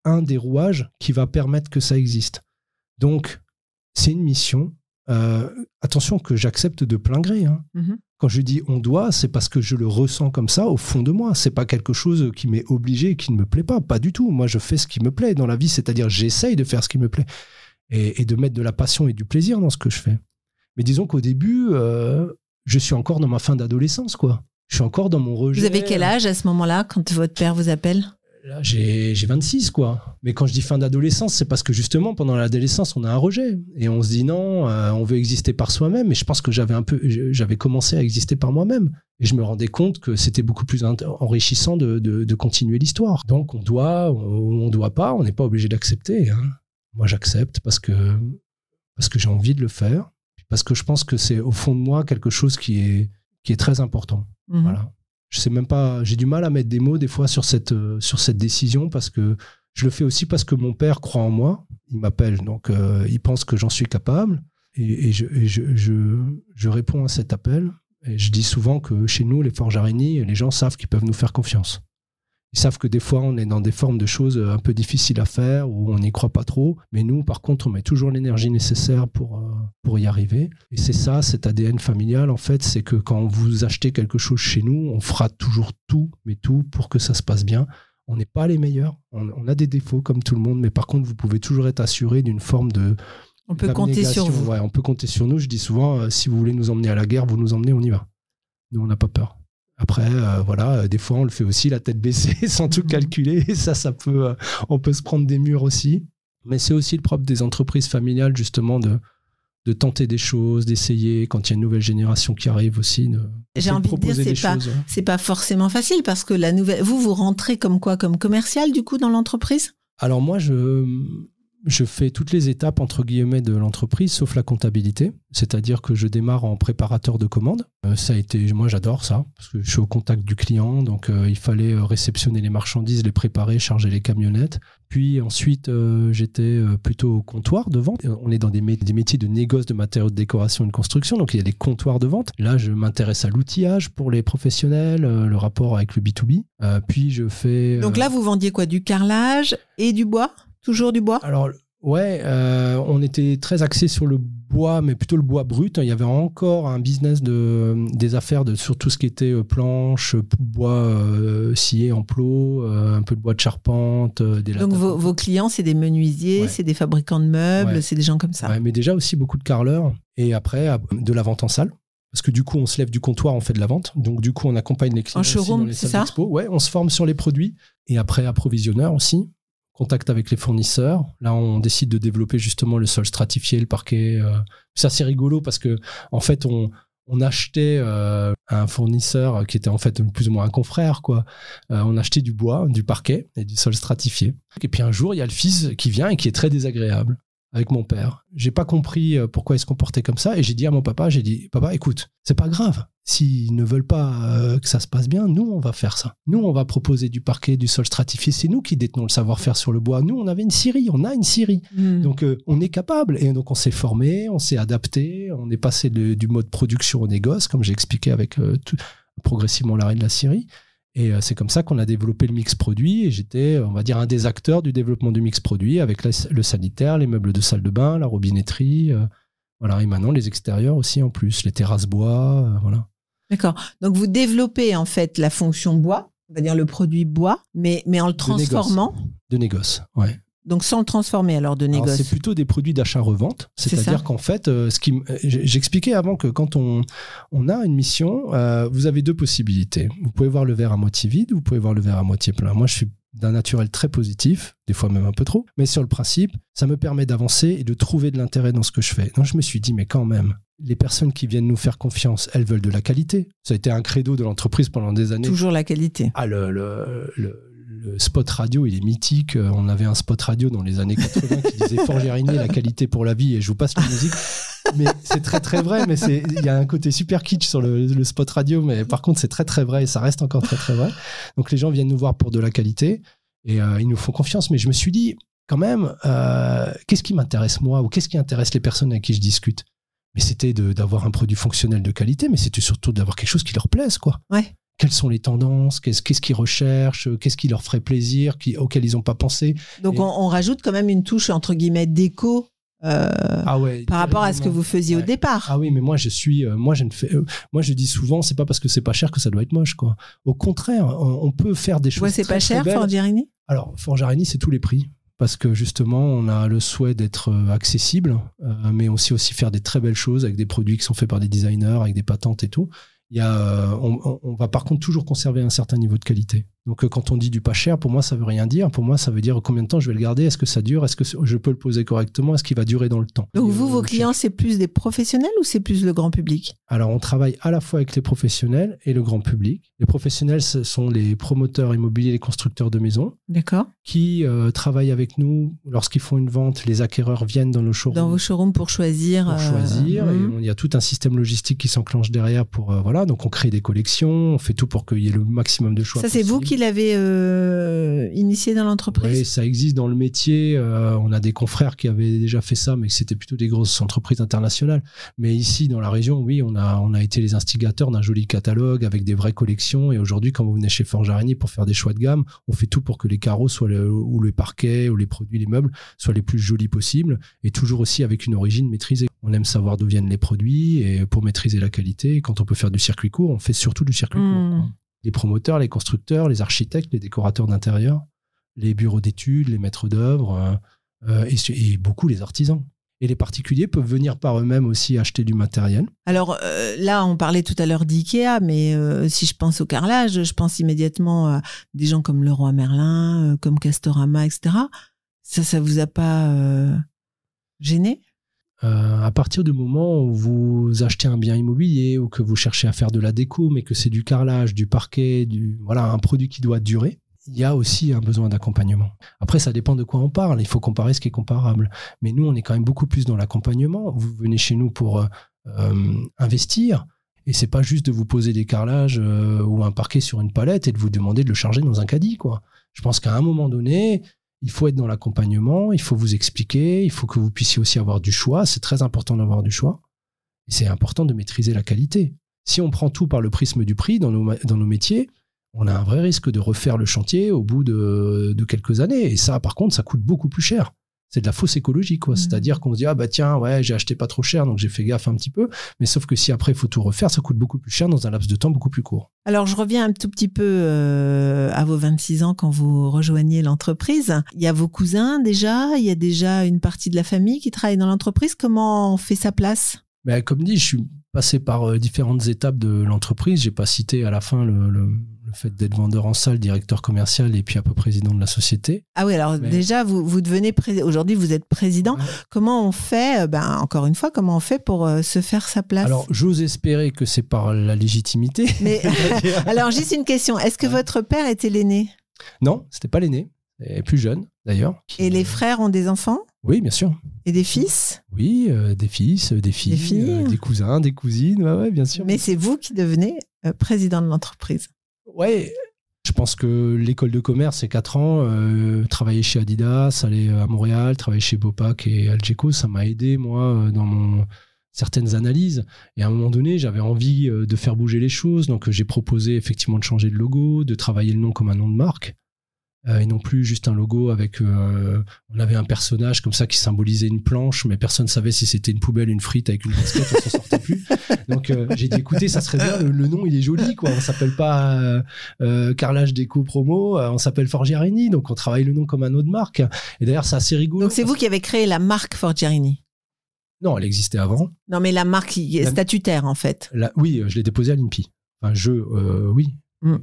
un des rouages qui va permettre que ça existe. Donc, c'est une mission. Euh, attention que j'accepte de plein gré. Hein. Mm-hmm. Quand je dis on doit, c'est parce que je le ressens comme ça au fond de moi. C'est pas quelque chose qui m'est obligé et qui ne me plaît pas. Pas du tout. Moi, je fais ce qui me plaît dans la vie, c'est-à-dire j'essaye de faire ce qui me plaît et, de mettre de la passion et du plaisir dans ce que je fais. Mais disons qu'au début, euh, je suis encore dans ma fin d'adolescence, quoi. Je suis encore dans mon rejet. Vous avez quel âge à ce moment-là quand votre père vous appelle? Là, j'ai 26, quoi. Mais quand je dis fin d'adolescence, c'est parce que justement, pendant l'adolescence, on a un rejet. Et on se dit non, euh, on veut exister par soi-même. Et je pense que j'avais un peu, j'avais commencé à exister par moi-même. Et je me rendais compte que c'était beaucoup plus enrichissant de, de, continuer l'histoire. Donc, on doit, on, on doit pas, on n'est pas obligé d'accepter. Hein. Moi, j'accepte parce que, parce que j'ai envie de le faire. Parce que je pense que c'est au fond de moi quelque chose qui est, qui est très important. Mhm. Voilà je sais même pas, j'ai du mal à mettre des mots des fois sur cette, euh, sur cette décision parce que je le fais aussi parce que mon père croit en moi. Il m'appelle, donc euh, il pense que j'en suis capable. Et, je, je, je, réponds à cet appel. Et je dis souvent que chez nous, les forges araignées, les gens savent qu'ils peuvent nous faire confiance. Ils savent que des fois, on est dans des formes de choses un peu difficiles à faire, où on n'y croit pas trop. Mais nous, par contre, on met toujours l'énergie nécessaire pour, euh, pour y arriver. Et c'est ça, cet ADN familial, en fait, c'est que quand vous achetez quelque chose chez nous, on fera toujours tout, mais tout pour que ça se passe bien. On n'est pas les meilleurs. On, a des défauts comme tout le monde, mais par contre, vous pouvez toujours être assuré d'une forme de, on peut compter sur vous. on peut compter sur nous. Je dis souvent, euh, si vous voulez nous emmener à la guerre, vous nous emmenez, on y va. Nous, on n'a pas peur. Après, euh, voilà, euh, des fois, on le fait aussi la tête baissée, sans tout mhm. calculer. Et ça, ça peut, euh, on peut se prendre des murs aussi. Mais c'est aussi le propre des entreprises familiales, justement, de, de tenter des choses, d'essayer quand il y a une nouvelle génération qui arrive aussi. J'ai envie de dire, c'est pas, c'est pas forcément facile parce que la nouvelle, vous, vous rentrez comme quoi, comme commercial, du coup, dans l'entreprise? Alors, moi, je, je fais toutes les étapes entre guillemets de l'entreprise sauf la comptabilité, c'est-à-dire que je démarre en préparateur de commandes. Euh, ça a été, moi j'adore ça parce que je suis au contact du client, donc euh, il fallait euh, réceptionner les marchandises, les préparer, charger les camionnettes. Puis ensuite j'étais plutôt au comptoir de vente. On est dans des, des, métiers de négoce de matériaux de décoration et de construction, donc il y a des comptoirs de vente. Là je m'intéresse à l'outillage pour les professionnels, le rapport avec le B2B. puis je fais. Donc là vous vendiez quoi, du carrelage et du bois? Toujours du bois? Alors, ouais, euh, on était très axé sur le bois, mais plutôt le bois brut. Il y avait encore un business de, des affaires de, sur tout ce qui était euh, planches, bois euh, scié en plot, un peu de bois de charpente. Des Donc vos, clients, c'est des menuisiers, c'est des fabricants de meubles, c'est des gens comme ça. Ouais, mais déjà aussi beaucoup de carleurs. Et après, de la vente en salle. Parce que du coup, on se lève du comptoir, on fait de la vente. Donc du coup, on accompagne les clients aussi dans les salles d'expo. Ouais, on se forme sur les produits. Et après, approvisionneur aussi contact avec les fournisseurs. Là, on décide de développer justement le sol stratifié, le parquet. Euh. C'est assez rigolo parce que en fait, on, on achetait euh, un fournisseur qui était en fait plus ou moins un confrère, quoi. Euh, on achetait du bois, du parquet et du sol stratifié. Et puis un jour, il y a le fils qui vient et qui est très désagréable avec mon père. J'ai pas compris euh, pourquoi il se comportait comme ça et j'ai dit à mon papa, j'ai dit papa, écoute, c'est pas grave. S'ils ne veulent pas euh, que ça se passe bien, nous on va faire ça. Nous on va proposer du parquet, du sol stratifié. C'est nous qui détenons le savoir-faire sur le bois. Nous on avait une scierie, on a une scierie, hmm. donc euh, on est capable et donc on s'est formé, on s'est adapté, on est passé du mode production au négoce, comme j'ai expliqué avec tout, progressivement l'arrêt de la scierie. Et euh, c'est comme ça qu'on a développé le mix produit. Et j'étais, on va dire, un des acteurs du développement du mix produit avec le sanitaire, les meubles de salle de bain, la robinetterie. Euh, voilà. Et maintenant, les extérieurs aussi en plus, les terrasses bois. Euh, voilà. D'accord. Donc, vous développez en fait la fonction bois, on va dire le produit bois, mais, mais en le transformant. De négoce, ouais. Donc sans le transformer alors de négoce. C'est plutôt des produits d'achat-revente. C'est C'est-à-dire qu'en fait, euh, ce qui, j- j'expliquais avant que quand on, on a une mission, euh, vous avez deux possibilités. Vous pouvez voir le verre à moitié vide, vous pouvez voir le verre à moitié plein. Moi, je suis d'un naturel très positif, des fois même un peu trop, mais sur le principe, ça me permet d'avancer et de trouver de l'intérêt dans ce que je fais. Donc je me suis dit, mais quand même, les personnes qui viennent nous faire confiance, elles veulent de la qualité. Ça a été un credo de l'entreprise pendant des années. Toujours la qualité. Ah, le, le, le- le spot radio, il est mythique. Euh, On avait un spot radio dans les années 80 qui disait Forgerini, la qualité pour la vie, et je vous passe la musique. Mais c'est très très vrai, mais il y a un côté super kitsch sur le, spot radio, mais par contre c'est très très vrai et ça reste encore très très vrai. Donc les gens viennent nous voir pour de la qualité et euh, ils nous font confiance. Mais je me suis dit quand même, euh, qu'est-ce qui m'intéresse moi ou qu'est-ce qui intéresse les personnes avec qui je discute? Mais c'était d'avoir un produit fonctionnel de qualité, mais c'était surtout d'avoir quelque chose qui leur plaise, quoi Ouais. Quelles sont les tendances, qu'est-ce qu'ils recherchent, qu'est-ce qui leur ferait plaisir, qui, auquel ils n'ont pas pensé. Donc Et- on, on rajoute quand même une touche entre guillemets d'écho euh, Ah ouais. par rapport à ce que vous faisiez au départ. Ah oui, mais moi je suis, euh, moi je ne fais, euh, moi je dis souvent, c'est pas parce que c'est pas cher que ça doit être moche, quoi. Au contraire, on, on peut faire des choses. Ouais, c'est pas cher. Forgerini? Alors, Forgerini, c'est tous les prix. Parce que justement, on a le souhait d'être euh, accessible, euh, mais aussi aussi faire des très belles choses avec des produits qui sont faits par des designers, avec des patentes et tout. Il y a, euh, on, on- on va par contre toujours conserver un certain niveau de qualité. Donc, euh, quand on dit du pas cher, pour moi, ça veut rien dire. Pour moi, ça veut dire combien de temps je vais le garder. Est-ce que ça dure? Est-ce que je peux le poser correctement? Est-ce qu'il va durer dans le temps? Donc vous, euh, vos clients, c'est plus des professionnels ou c'est plus le grand public? Alors, on travaille à la fois avec les professionnels et le grand public. Les professionnels, ce sont les promoteurs immobiliers, les constructeurs de maisons D'accord qui euh, travaillent avec nous. Lorsqu'ils font une vente, les acquéreurs viennent dans nos showrooms Dans vos showrooms pour choisir. pour euh, choisir. Et mhm. on- il y a tout un système logistique qui s'enclenche derrière pour euh, voilà. Donc on crée des collections, on fait tout pour qu'il y ait le maximum de choix. Ça, c'est vous possible. Qui l'avez euh, initié dans Oui, l'entreprise ça existe dans le métier. Euh, on a des confrères qui avaient déjà fait ça, mais c'était plutôt des grosses entreprises internationales. Mais ici, dans la région, oui, on a, on a été les instigateurs d'un joli catalogue avec des vraies collections. Et aujourd'hui, quand vous venez chez Forge Araignée pour faire des choix de gamme, on fait tout pour que les carreaux soient le- ou les parquets ou les produits, les meubles soient les plus jolis possibles et toujours aussi avec une origine maîtrisée. On aime savoir d'où viennent les produits et pour maîtriser la qualité. Et quand on peut faire du circuit court, on fait surtout du circuit court. quoi. Les promoteurs, les constructeurs, les architectes, les décorateurs d'intérieur, les bureaux d'études, les maîtres d'œuvre euh, euh, et, beaucoup les artisans. Et les particuliers peuvent venir par eux-mêmes aussi acheter du matériel. Alors euh, là, on parlait tout à l'heure d'IKEA, mais euh, si je pense au carrelage, je pense immédiatement à des gens comme Leroy Merlin, comme Castorama, etc. Ça, ça vous a pas gêné? Euh, à partir du moment où vous achetez un bien immobilier ou que vous cherchez à faire de la déco, mais que c'est du carrelage, du parquet, voilà un produit qui doit durer, il y a aussi un besoin d'accompagnement. Après, ça dépend de quoi on parle. Il faut comparer ce qui est comparable. Mais nous, on est quand même beaucoup plus dans l'accompagnement. Vous venez chez nous pour euh, euh, investir. Et c'est pas juste de vous poser des carrelages ou un parquet sur une palette et de vous demander de le charger dans un caddie, quoi. Je pense qu'à un moment donné, il faut être dans l'accompagnement, il faut vous expliquer, il faut que vous puissiez aussi avoir du choix. C'est très important d'avoir du choix. C'est important de maîtriser la qualité. Si on prend tout par le prisme du prix dans nos, métiers, on a un vrai risque de refaire le chantier au bout de quelques années. Et ça, par contre, ça coûte beaucoup plus cher. C'est de la fausse écologie, quoi. Mhm. C'est-à-dire qu'on se dit, ah bah tiens, ouais, j'ai acheté pas trop cher, donc j'ai fait gaffe un petit peu. Mais sauf que si après il faut tout refaire, ça coûte beaucoup plus cher dans un laps de temps beaucoup plus court. Alors, je reviens un tout petit peu euh, à vos 26 ans quand vous rejoignez l'entreprise. Il y a vos cousins déjà, il y a déjà une partie de la famille qui travaille dans l'entreprise? Comment on fait sa place? Mais comme dit, je suis passé par euh, différentes étapes de l'entreprise. J'ai pas cité à la fin le, le- le fait d'être vendeur en salle, directeur commercial et puis après président de la société. Ah oui, alors Mais- déjà, vous, vous devenez aujourd'hui, vous êtes président. Ouais. Comment on fait, euh, ben, encore une fois, comment on fait pour euh, se faire sa place? Alors, j'ose espérer que c'est par la légitimité. Mais alors, juste une question. Est-ce que Ouais. votre père était l'aîné? Non, c'était pas l'aîné, et plus jeune d'ailleurs. qui- Et les frères ont des enfants? Oui, bien sûr. et des fils? Oui, euh, des fils, des filles, filles. euh, des cousins, des cousines, ouais, ouais, bien sûr. Mais c'est vous qui devenez euh, président de l'entreprise. Ouais, je pense que l'école de commerce, c'est 4 ans. euh, travailler chez Adidas, aller à Montréal, travailler chez Bopac et Algeco, ça m'a aidé, moi, euh, dans certaines analyses. Et à un moment donné, j'avais envie euh, de faire bouger les choses. Donc, j'ai proposé effectivement de changer de logo, de travailler le nom comme un nom de marque. Euh, et non plus juste un logo avec. euh, on avait un personnage comme ça qui symbolisait une planche, mais personne savait si c'était une poubelle, une frite avec une casquette, on s'en sortait plus. Donc euh, j'ai dit écoutez, ça serait bien, le, le nom il est joli, quoi. On s'appelle pas euh, euh, Carrelage Déco Promo, euh, on s'appelle Forgiarini, donc on travaille le nom comme un autre marque. Et d'ailleurs, c'est assez rigolo. Donc c'est vous qui avez créé la marque Forgiarini? Non, elle existait avant. Non, mais la marque qui est La- statutaire en fait. Là, oui, je l'ai déposé à l'INPI. Enfin, je, euh, oui. Mm.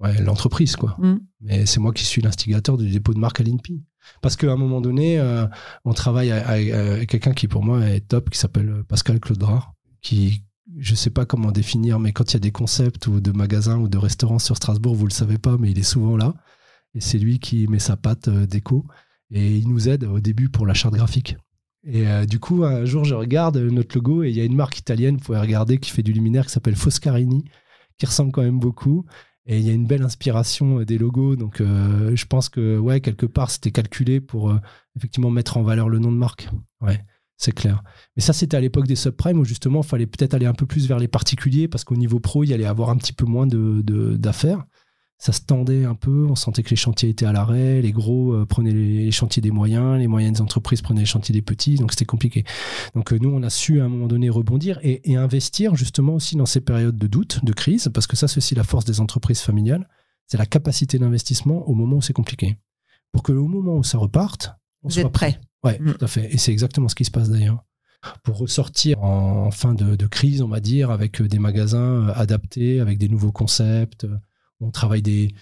Ouais, l'entreprise, quoi. Mm. Mais c'est moi qui suis l'instigateur du dépôt de marque à l'INPI. Parce qu'à un moment donné, euh, on travaille avec, avec quelqu'un qui, pour moi, est top, qui s'appelle Pascal Claudra, qui, je sais pas comment définir, mais quand il y a des concepts ou de magasins ou de restaurants sur Strasbourg, vous le savez pas, mais il est souvent là. Et c'est lui qui met sa patte euh, déco. Et il nous aide au début pour la charte graphique. Et euh, du coup, un jour, je regarde notre logo et il y a une marque italienne, vous pouvez regarder, qui fait du luminaire qui s'appelle Foscarini, qui ressemble quand même beaucoup. Et il y a une belle inspiration euh, des logos. Donc, euh, je pense que, ouais, quelque part, c'était calculé pour euh, effectivement mettre en valeur le nom de marque. Ouais, c'est clair. Mais ça, c'était à l'époque des subprimes où justement, il fallait peut-être aller un peu plus vers les particuliers parce qu'au niveau pro, il y allait avoir un petit peu moins d'affaires. Ça se tendait un peu. On sentait que les chantiers étaient à l'arrêt. Les gros euh, prenaient les, les chantiers des moyens, les moyennes entreprises prenaient les chantiers des petits. Donc c'était compliqué. Donc euh, nous, on a su à un moment donné rebondir et, et investir justement aussi dans ces périodes de doute, de crise, parce que ça, c'est aussi la force des entreprises familiales. C'est la capacité d'investissement au moment où c'est compliqué. Pour que au moment où ça reparte, on Vous soit êtes prêt. Ouais, Mm. tout à fait. Et c'est exactement ce qui se passe d'ailleurs. Pour ressortir en fin de, de crise, on va dire, avec euh, des magasins adaptés, avec des nouveaux concepts. Euh, On travaille des,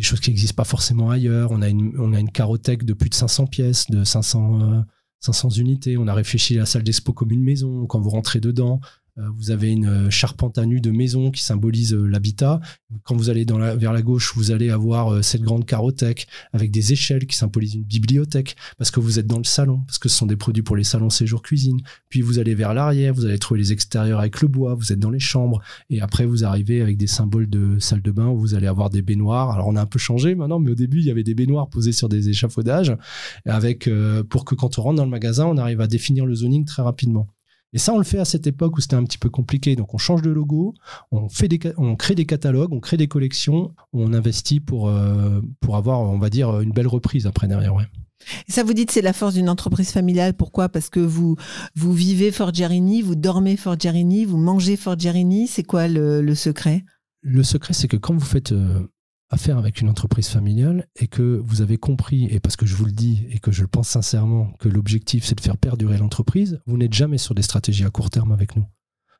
choses qui n'existent pas forcément ailleurs. On a, une, on carothèque de plus de 500 pièces, de 500, euh, 500 unités. On a réfléchi à la salle d'expo comme une maison. Quand vous rentrez dedans, euh, vous avez une euh, charpente à nu de maison qui symbolise euh, l'habitat. Quand vous allez dans vers la gauche, vous allez avoir euh, cette grande carothèque avec des échelles qui symbolisent une bibliothèque parce que vous êtes dans le salon, parce que ce sont des produits pour les salons séjour cuisine. Puis vous allez vers l'arrière, vous allez trouver les extérieurs avec le bois, vous êtes dans les chambres, et après vous arrivez avec des symboles de salle de bain où vous allez avoir des baignoires. Alors on a un peu changé maintenant, mais au début il y avait des baignoires posées sur des échafaudages, avec euh, pour que quand on rentre dans le magasin, on arrive à définir le zoning très rapidement. Et ça, on le fait à cette époque où c'était un petit peu compliqué. Donc, on change de logo, on, fait des, on crée des catalogues, on crée des collections, on investit pour, euh, pour avoir, on va dire, une belle reprise après derrière. Ouais. Et ça, vous dites, c'est la force d'une entreprise familiale. Pourquoi? Parce que vous, vous vivez Forgiarini, vous dormez Forgiarini, vous mangez Forgiarini. C'est quoi le, le secret? Le secret, c'est que quand vous faites euh, affaire avec une entreprise familiale et que vous avez compris, et parce que je vous le dis et que je le pense sincèrement, que l'objectif c'est de faire perdurer l'entreprise, vous n'êtes jamais sur des stratégies à court terme avec nous.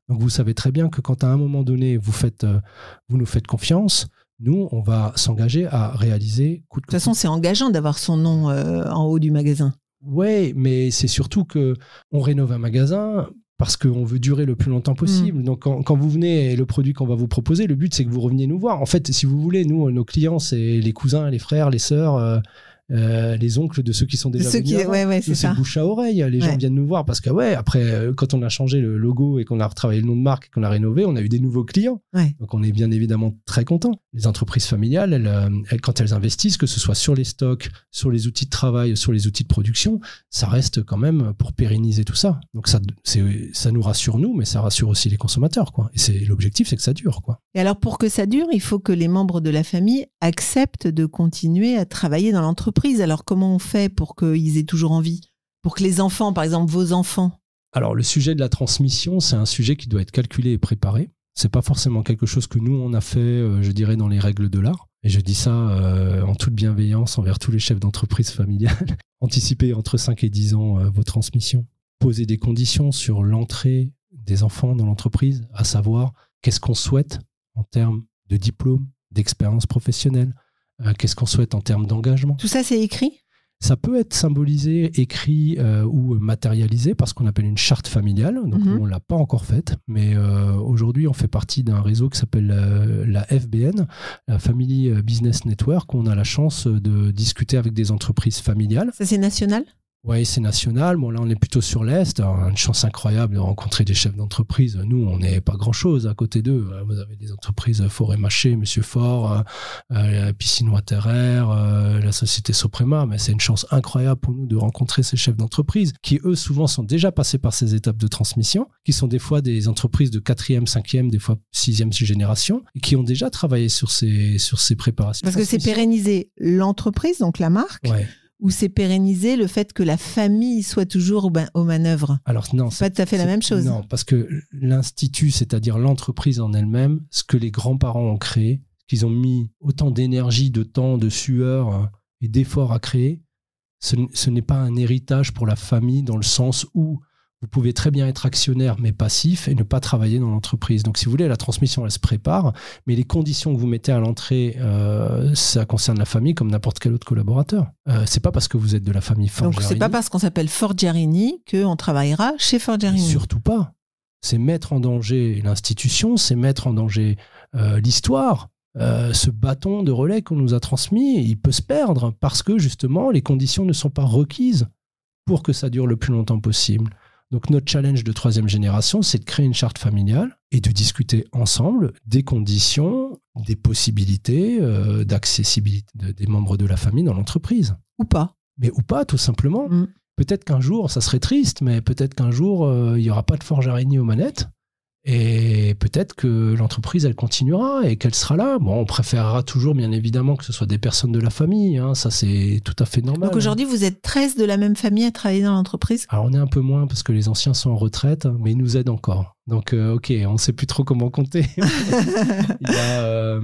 Donc vous savez très bien que quand à un moment donné vous, faites, euh, vous nous faites confiance, nous, on va s'engager à réaliser coûte De toute façon, c'est engageant d'avoir son nom euh, en haut du magasin. Ouais, mais c'est surtout que on rénove un magasin parce qu'on veut durer le plus longtemps possible. Donc quand, quand vous venez et le produit qu'on va vous proposer, le but c'est que vous reveniez nous voir. En fait, si vous voulez, nous, nos clients, c'est les cousins, les frères, les sœurs, euh, euh, les oncles de ceux qui sont déjà Ceux venus qui, ouais, ouais, c'est bouche à oreille. Les gens viennent nous voir parce que, ouais, après, euh, quand on a changé le logo et qu'on a retravaillé le nom de marque et qu'on a rénové, on a eu des nouveaux clients. Donc, on est bien évidemment très content. Les entreprises familiales, elles, euh, elles, quand elles investissent, que ce soit sur les stocks, sur les outils de travail, sur les outils de production, ça reste quand même pour pérenniser tout ça. Donc, ça, nous rassure nous, mais ça rassure aussi les consommateurs, quoi. Et c'est, l'objectif, c'est que ça dure, quoi. Et alors, pour que ça dure, il faut que les membres de la famille acceptent de continuer à travailler dans l'entreprise. Alors, comment on fait pour qu'ils aient toujours envie? Pour que les enfants, par exemple, vos enfants, Alors, le sujet de la transmission, c'est un sujet qui doit être calculé et préparé. C'est pas forcément quelque chose que nous, on a fait, euh, je dirais, dans les règles de l'art. Et je dis ça euh, en toute bienveillance envers tous les chefs d'entreprise familiales. Anticiper entre 5 et 10 ans euh, vos transmissions. Poser des conditions sur l'entrée des enfants dans l'entreprise, à savoir qu'est-ce qu'on souhaite en termes de diplôme, d'expérience professionnelle, qu'est-ce qu'on souhaite en termes d'engagement? tout ça, c'est écrit? Ça peut être symbolisé, écrit euh, ou matérialisé par ce qu'on appelle une charte familiale. Donc, Mhm. nous, on ne l'a pas encore faite, mais euh, aujourd'hui, on fait partie d'un réseau qui s'appelle euh, la FBN, la Family Business Network, où on a la chance de discuter avec des entreprises familiales. Ça, c'est national? Oui, c'est national. Bon, là, on est plutôt sur l'Est. Une chance incroyable de rencontrer des chefs d'entreprise. Nous, on n'est pas grand-chose à côté d'eux. Vous avez des entreprises Forêt Maché, Monsieur Fort, euh, Piscine Waterer, euh, la société Soprema. Mais c'est une chance incroyable pour nous de rencontrer ces chefs d'entreprise qui, eux, souvent sont déjà passés par ces étapes de transmission, qui sont des fois des entreprises de quatrième, cinquième, des fois sixième génération, et qui ont déjà travaillé sur ces, sur ces préparations. Parce que c'est pérenniser l'entreprise, donc la marque. Ouais ou c'est pérenniser le fait que la famille soit toujours aux manœuvres Alors non, c'est pas tout à fait la même chose. Non, parce que l'institut, c'est-à-dire l'entreprise en elle-même, ce que les grands-parents ont créé, qu'ils ont mis autant d'énergie, de temps, de sueur hein, et d'efforts à créer, ce n'est pas un héritage pour la famille dans le sens où vous pouvez très bien être actionnaire mais passif et ne pas travailler dans l'entreprise. Donc, si vous voulez, la transmission, elle se prépare, mais les conditions que vous mettez à l'entrée, euh, ça concerne la famille comme n'importe quel autre collaborateur. Euh, c'est pas parce que vous êtes de la famille Forgiarini. Donc, c'est pas parce qu'on s'appelle Forgiarini qu'on travaillera chez Forgiarini. Surtout pas. C'est mettre en danger l'institution, c'est mettre en danger euh, l'histoire. Euh, ce bâton de relais qu'on nous a transmis, il peut se perdre parce que justement les conditions ne sont pas requises pour que ça dure le plus longtemps possible. Donc notre challenge de troisième génération, c'est de créer une charte familiale et de discuter ensemble des conditions, des possibilités euh, d'accessibilité des membres de la famille dans l'entreprise. Ou pas. Mais ou pas, tout simplement. Mm. Peut-être qu'un jour, ça serait triste, mais peut-être qu'un jour, euh, il n'y aura pas de forge araignée aux manettes. Et peut-être que l'entreprise, elle continuera et qu'elle sera là. Bon, on préférera toujours, bien évidemment, que ce soit des personnes de la famille. Hein. Ça, c'est tout à fait normal. Donc aujourd'hui, vous êtes 13 de la même famille à travailler dans l'entreprise? Alors, on est un peu moins parce que les anciens sont en retraite, mais ils nous aident encore. Donc, euh, OK, on ne sait plus trop comment compter. il y a, euh,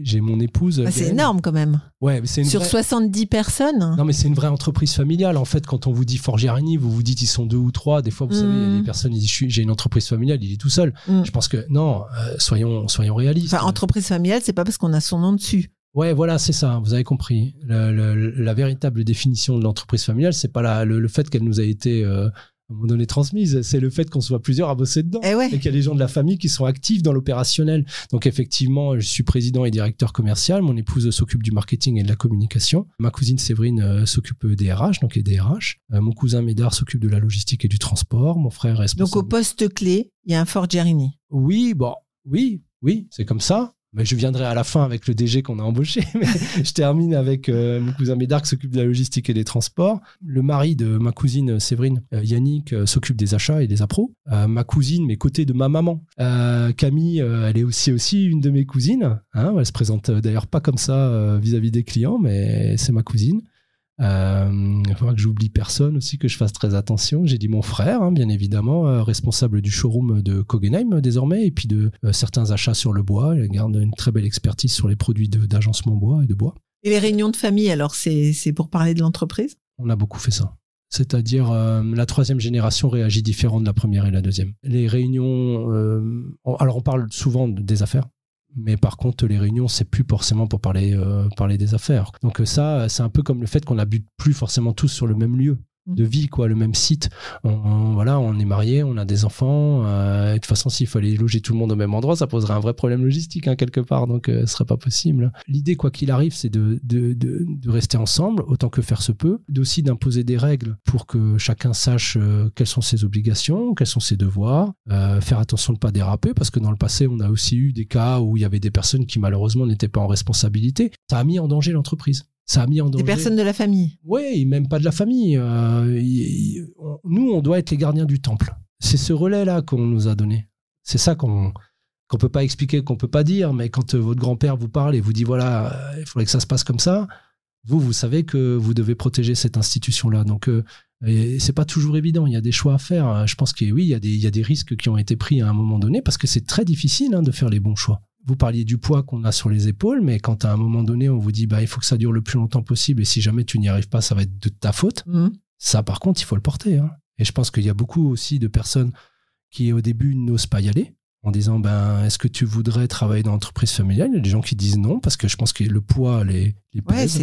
j'ai mon épouse. Ah, c'est énorme quand même. Ouais, c'est Sur 70 personnes. Non, mais c'est une vraie entreprise familiale. En fait, quand on vous dit Forgerini, vous vous dites ils sont deux ou trois. Des fois, vous savez, il y a des mm. personnes, disent j'ai une entreprise familiale, il est tout seul. Mm. Je pense que non, euh, soyons, soyons réalistes. Enfin, entreprise familiale, c'est pas parce qu'on a son nom dessus. Ouais, voilà, c'est ça. Vous avez compris. la véritable définition de l'entreprise familiale, c'est pas le, fait qu'elle nous a été euh, un moment donné transmise, c'est le fait qu'on soit plusieurs à bosser dedans. Eh et, qu'il y a des gens de la famille qui sont actifs dans l'opérationnel. Donc effectivement, je suis président et directeur commercial, mon épouse s'occupe du marketing et de la communication, ma cousine Séverine euh, s'occupe des RH, donc les DRH, euh, mon cousin Médard s'occupe de la logistique et du transport, mon frère est Donc au poste clé, il y a un Fort Gerini. Oui, bon, oui, oui, c'est comme ça mais je viendrai à la fin avec le DG qu'on a embauché. Mais je termine avec euh, mon cousin Médard qui s'occupe de la logistique et des transports. Le mari de ma cousine Séverine, euh, Yannick, euh, s'occupe des achats et des appros. ma cousine, mes côtés de ma maman, Camille, elle est aussi aussi une de mes cousines. Hein, elle se présente d'ailleurs pas comme ça vis-à-vis -vis des clients, mais c'est ma cousine. Euh, il faudra que j'oublie personne aussi, que je fasse très attention. J'ai dit mon frère, hein, bien évidemment, euh, responsable du showroom de Kogenheim désormais, et puis de euh, certains achats sur le bois. Il garde une très belle expertise sur les produits d'agencement bois et de bois. Et les réunions de famille, alors c'est pour parler de l'entreprise? On a beaucoup fait ça. C'est-à-dire la troisième génération réagit différent de la première et la deuxième. Les réunions, alors on parle souvent des affaires, mais par contre, les réunions, c'est plus forcément pour parler, euh, parler des affaires. Donc ça, c'est un peu comme le fait qu'on n'habite plus forcément tous sur le même lieu. Mm. de vie, quoi, le même site. On, voilà, on est marié, on a des enfants. Euh, de toute façon, s'il fallait loger tout le monde au même endroit, ça poserait un vrai problème logistique hein, quelque part, donc euh, ce serait pas possible. L'idée, quoi qu'il arrive, c'est de, de, de, de, rester ensemble autant que faire se peut, d'aussi d'imposer des règles pour que chacun sache euh, quelles sont ses obligations, quels sont ses devoirs, euh, faire attention de ne pas déraper, parce que dans le passé, on a aussi eu des cas où il y avait des personnes qui malheureusement n'étaient pas en responsabilité. Ça a mis en danger l'entreprise ça a mis en danger. Des personnes de la famille. Oui, même pas de la famille. Euh, nous, on doit être les gardiens du temple. C'est ce relais-là qu'on nous a donné. C'est ça qu'on qu'on peut pas expliquer, qu'on peut pas dire, mais quand euh, votre grand-père vous parle et vous dit voilà, euh, il faudrait que ça se passe comme ça, vous, vous savez que vous devez protéger cette institution-là. Donc, c'est pas toujours évident. Il y a des choix à faire. Je pense que oui, il y, a des, il y a des risques qui ont été pris à un moment donné parce que c'est très difficile hein, de faire les bons choix vous parliez du poids qu'on a sur les épaules, mais quand à un moment donné, on vous dit, bah, il faut que ça dure le plus longtemps possible, et si jamais tu n'y arrives pas, ça va être de ta faute. Mmh. Ça, par contre, il faut le porter. Hein. Et je pense qu'il y a beaucoup aussi de personnes qui, au début, n'osent pas y aller, en disant, ben, est-ce que tu voudrais travailler dans l'entreprise familiale? Il y a des gens qui disent non, parce que je pense que le poids les, les pèse,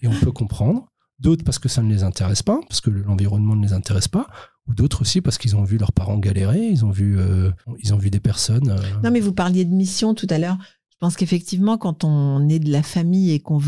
et on peut comprendre. D'autres parce que ça ne les intéresse pas, parce que l'environnement ne les intéresse pas d'autres aussi parce qu'ils ont vu leurs parents galérer, ils ont vu, euh, ils ont vu des personnes. Euh, non, mais vous parliez de mission tout à l'heure. Je pense qu'effectivement, quand on est de la famille et qu'on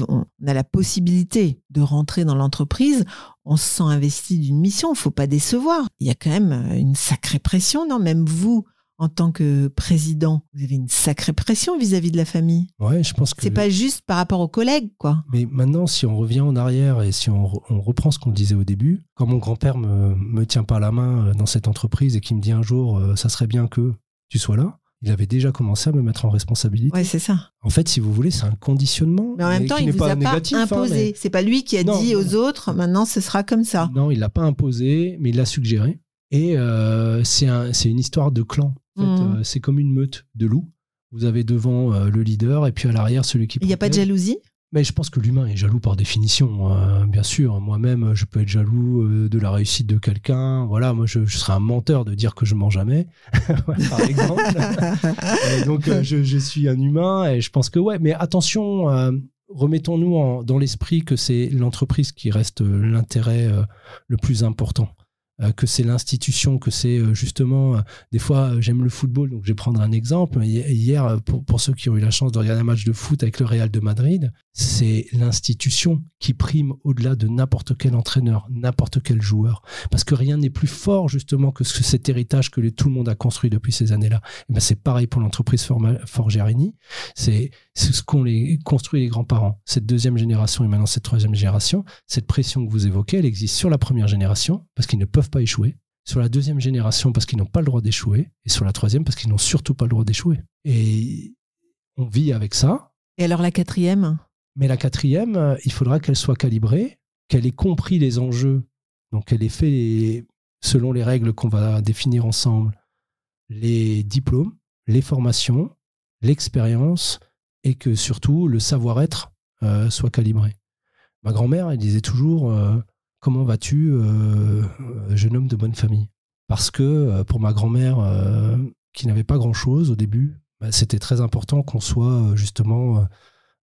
a la possibilité de rentrer dans l'entreprise, on se sent investi d'une mission. Il faut pas décevoir. Il y a quand même euh, une sacrée pression, non? Même vous, en tant que président, vous avez une sacrée pression vis-à-vis de la famille. Ouais, je pense que. C'est pas juste par rapport aux collègues, quoi. Mais maintenant, si on revient en arrière et si on, re- on reprend ce qu'on disait au début, quand mon grand-père me, me tient par la main euh, dans cette entreprise et qui me dit un jour, euh, ça serait bien que tu sois là, il avait déjà commencé à me mettre en responsabilité. Ouais, c'est ça. En fait, si vous voulez, c'est un conditionnement. Mais en même temps, il n'est vous a pas négatif, hein, imposé. C'est pas lui qui a Non, dit aux autres, maintenant ce sera comme ça. Non, il l'a pas imposé, mais il l'a suggéré. Et euh, c'est un, c'est une histoire de clan. En fait, Mhm. euh, c'est comme une meute de loups. Vous avez devant euh, le leader et puis à l'arrière celui qui. Il n'y a pas de jalousie? Mais je pense que l'humain est jaloux par définition. euh, bien sûr, moi-même, je peux être jaloux euh, de la réussite de quelqu'un. Voilà, moi, je, je serais un menteur de dire que je mens jamais, par exemple. Et donc, euh, je, je suis un humain et je pense que ouais. Mais attention, remettons-nous dans l'esprit que c'est l'entreprise qui reste l'intérêt le plus important. Euh, que c'est l'institution, que c'est euh, justement, euh, des fois j'aime le football, donc je vais prendre un exemple. Hi- Hier, pour, ceux qui ont eu la chance de regarder un match de foot avec le Real de Madrid, c'est l'institution qui prime au-delà de n'importe quel entraîneur, n'importe quel joueur. Parce que rien n'est plus fort justement que ce- cet héritage que tout le monde a construit depuis ces années-là. Et ben, c'est pareil pour l'entreprise Forgerini. C'est ce qu'ont les construit les grands-parents. Cette deuxième génération et maintenant cette troisième génération, cette pression que vous évoquez, elle existe sur la première génération parce qu'ils ne peuvent pas échouer, sur la deuxième génération parce qu'ils n'ont pas le droit d'échouer, et sur la troisième parce qu'ils n'ont surtout pas le droit d'échouer. Et on vit avec ça. Et alors la quatrième? Mais la quatrième, euh, il faudra qu'elle soit calibrée, qu'elle ait compris les enjeux, donc qu'elle ait fait selon les règles qu'on va définir ensemble, les diplômes, les formations, l'expérience, et que surtout le savoir-être euh, soit calibré. Ma grand-mère, elle disait toujours euh, Comment vas-tu, euh, euh, jeune homme de bonne famille? Parce que euh, pour ma grand-mère, qui n'avait pas grand-chose au début, bah, c'était très important qu'on soit justement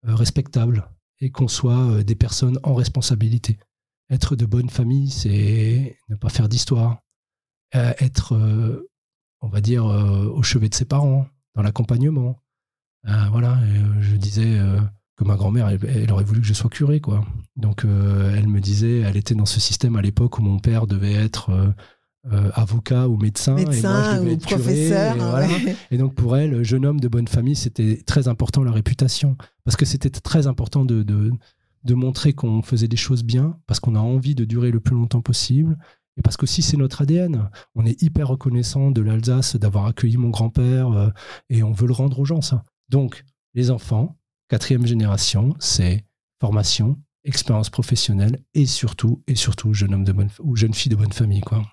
respectable et qu'on soit des personnes en responsabilité. Être de bonne famille, c'est ne pas faire d'histoire. Être, on va dire, au chevet de ses parents, dans l'accompagnement. Voilà, je disais que ma grand-mère, elle, elle aurait voulu que je sois curé, quoi. Donc, euh, elle me disait, elle était dans ce système à l'époque où mon père devait être euh, euh, avocat ou médecin, et moi, je Médecin devais ou être curé, professeur et voilà. ouais. Et donc pour elle, jeune homme de bonne famille, c'était très important la réputation. Parce que c'était très important de, de, de montrer qu'on faisait des choses bien, parce qu'on a envie de durer le plus longtemps possible. Et parce que si c'est notre ADN, on est hyper reconnaissant de l'Alsace d'avoir accueilli mon grand-père et on veut le rendre aux gens, ça. Donc, les enfants, quatrième génération, c'est formation, expérience professionnelle et surtout, et surtout, jeune homme de bonne, ou jeune fille de bonne famille, quoi.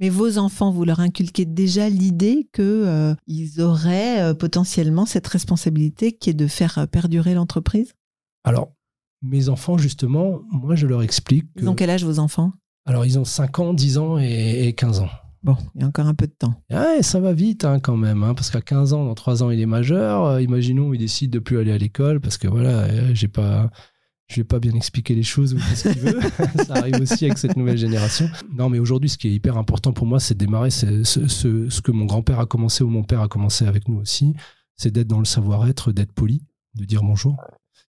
Mais vos enfants, vous leur inculquez déjà l'idée que euh, ils auraient euh, potentiellement cette responsabilité qui est de faire euh, perdurer l'entreprise? Alors, mes enfants, justement, moi, je leur explique que... Ils ont quel âge vos enfants? Alors, ils ont 5 ans, 10 ans et, et 15 ans. Bon, il y a encore un peu de temps. Ouais, ça va vite hein, quand même, hein, parce qu'à 15 ans, dans 3 ans, il est majeur. Euh, imaginons, il décide de plus aller à l'école, parce que voilà, euh, j'ai pas, je vais pas bien expliquer les choses ou ce qu'il veut. ça arrive aussi avec cette nouvelle génération. Non, mais aujourd'hui, ce qui est hyper important pour moi, c'est de démarrer c'est ce, ce- ce que mon grand-père a commencé ou mon père a commencé avec nous aussi, c'est d'être dans le savoir-être, d'être poli, de dire bonjour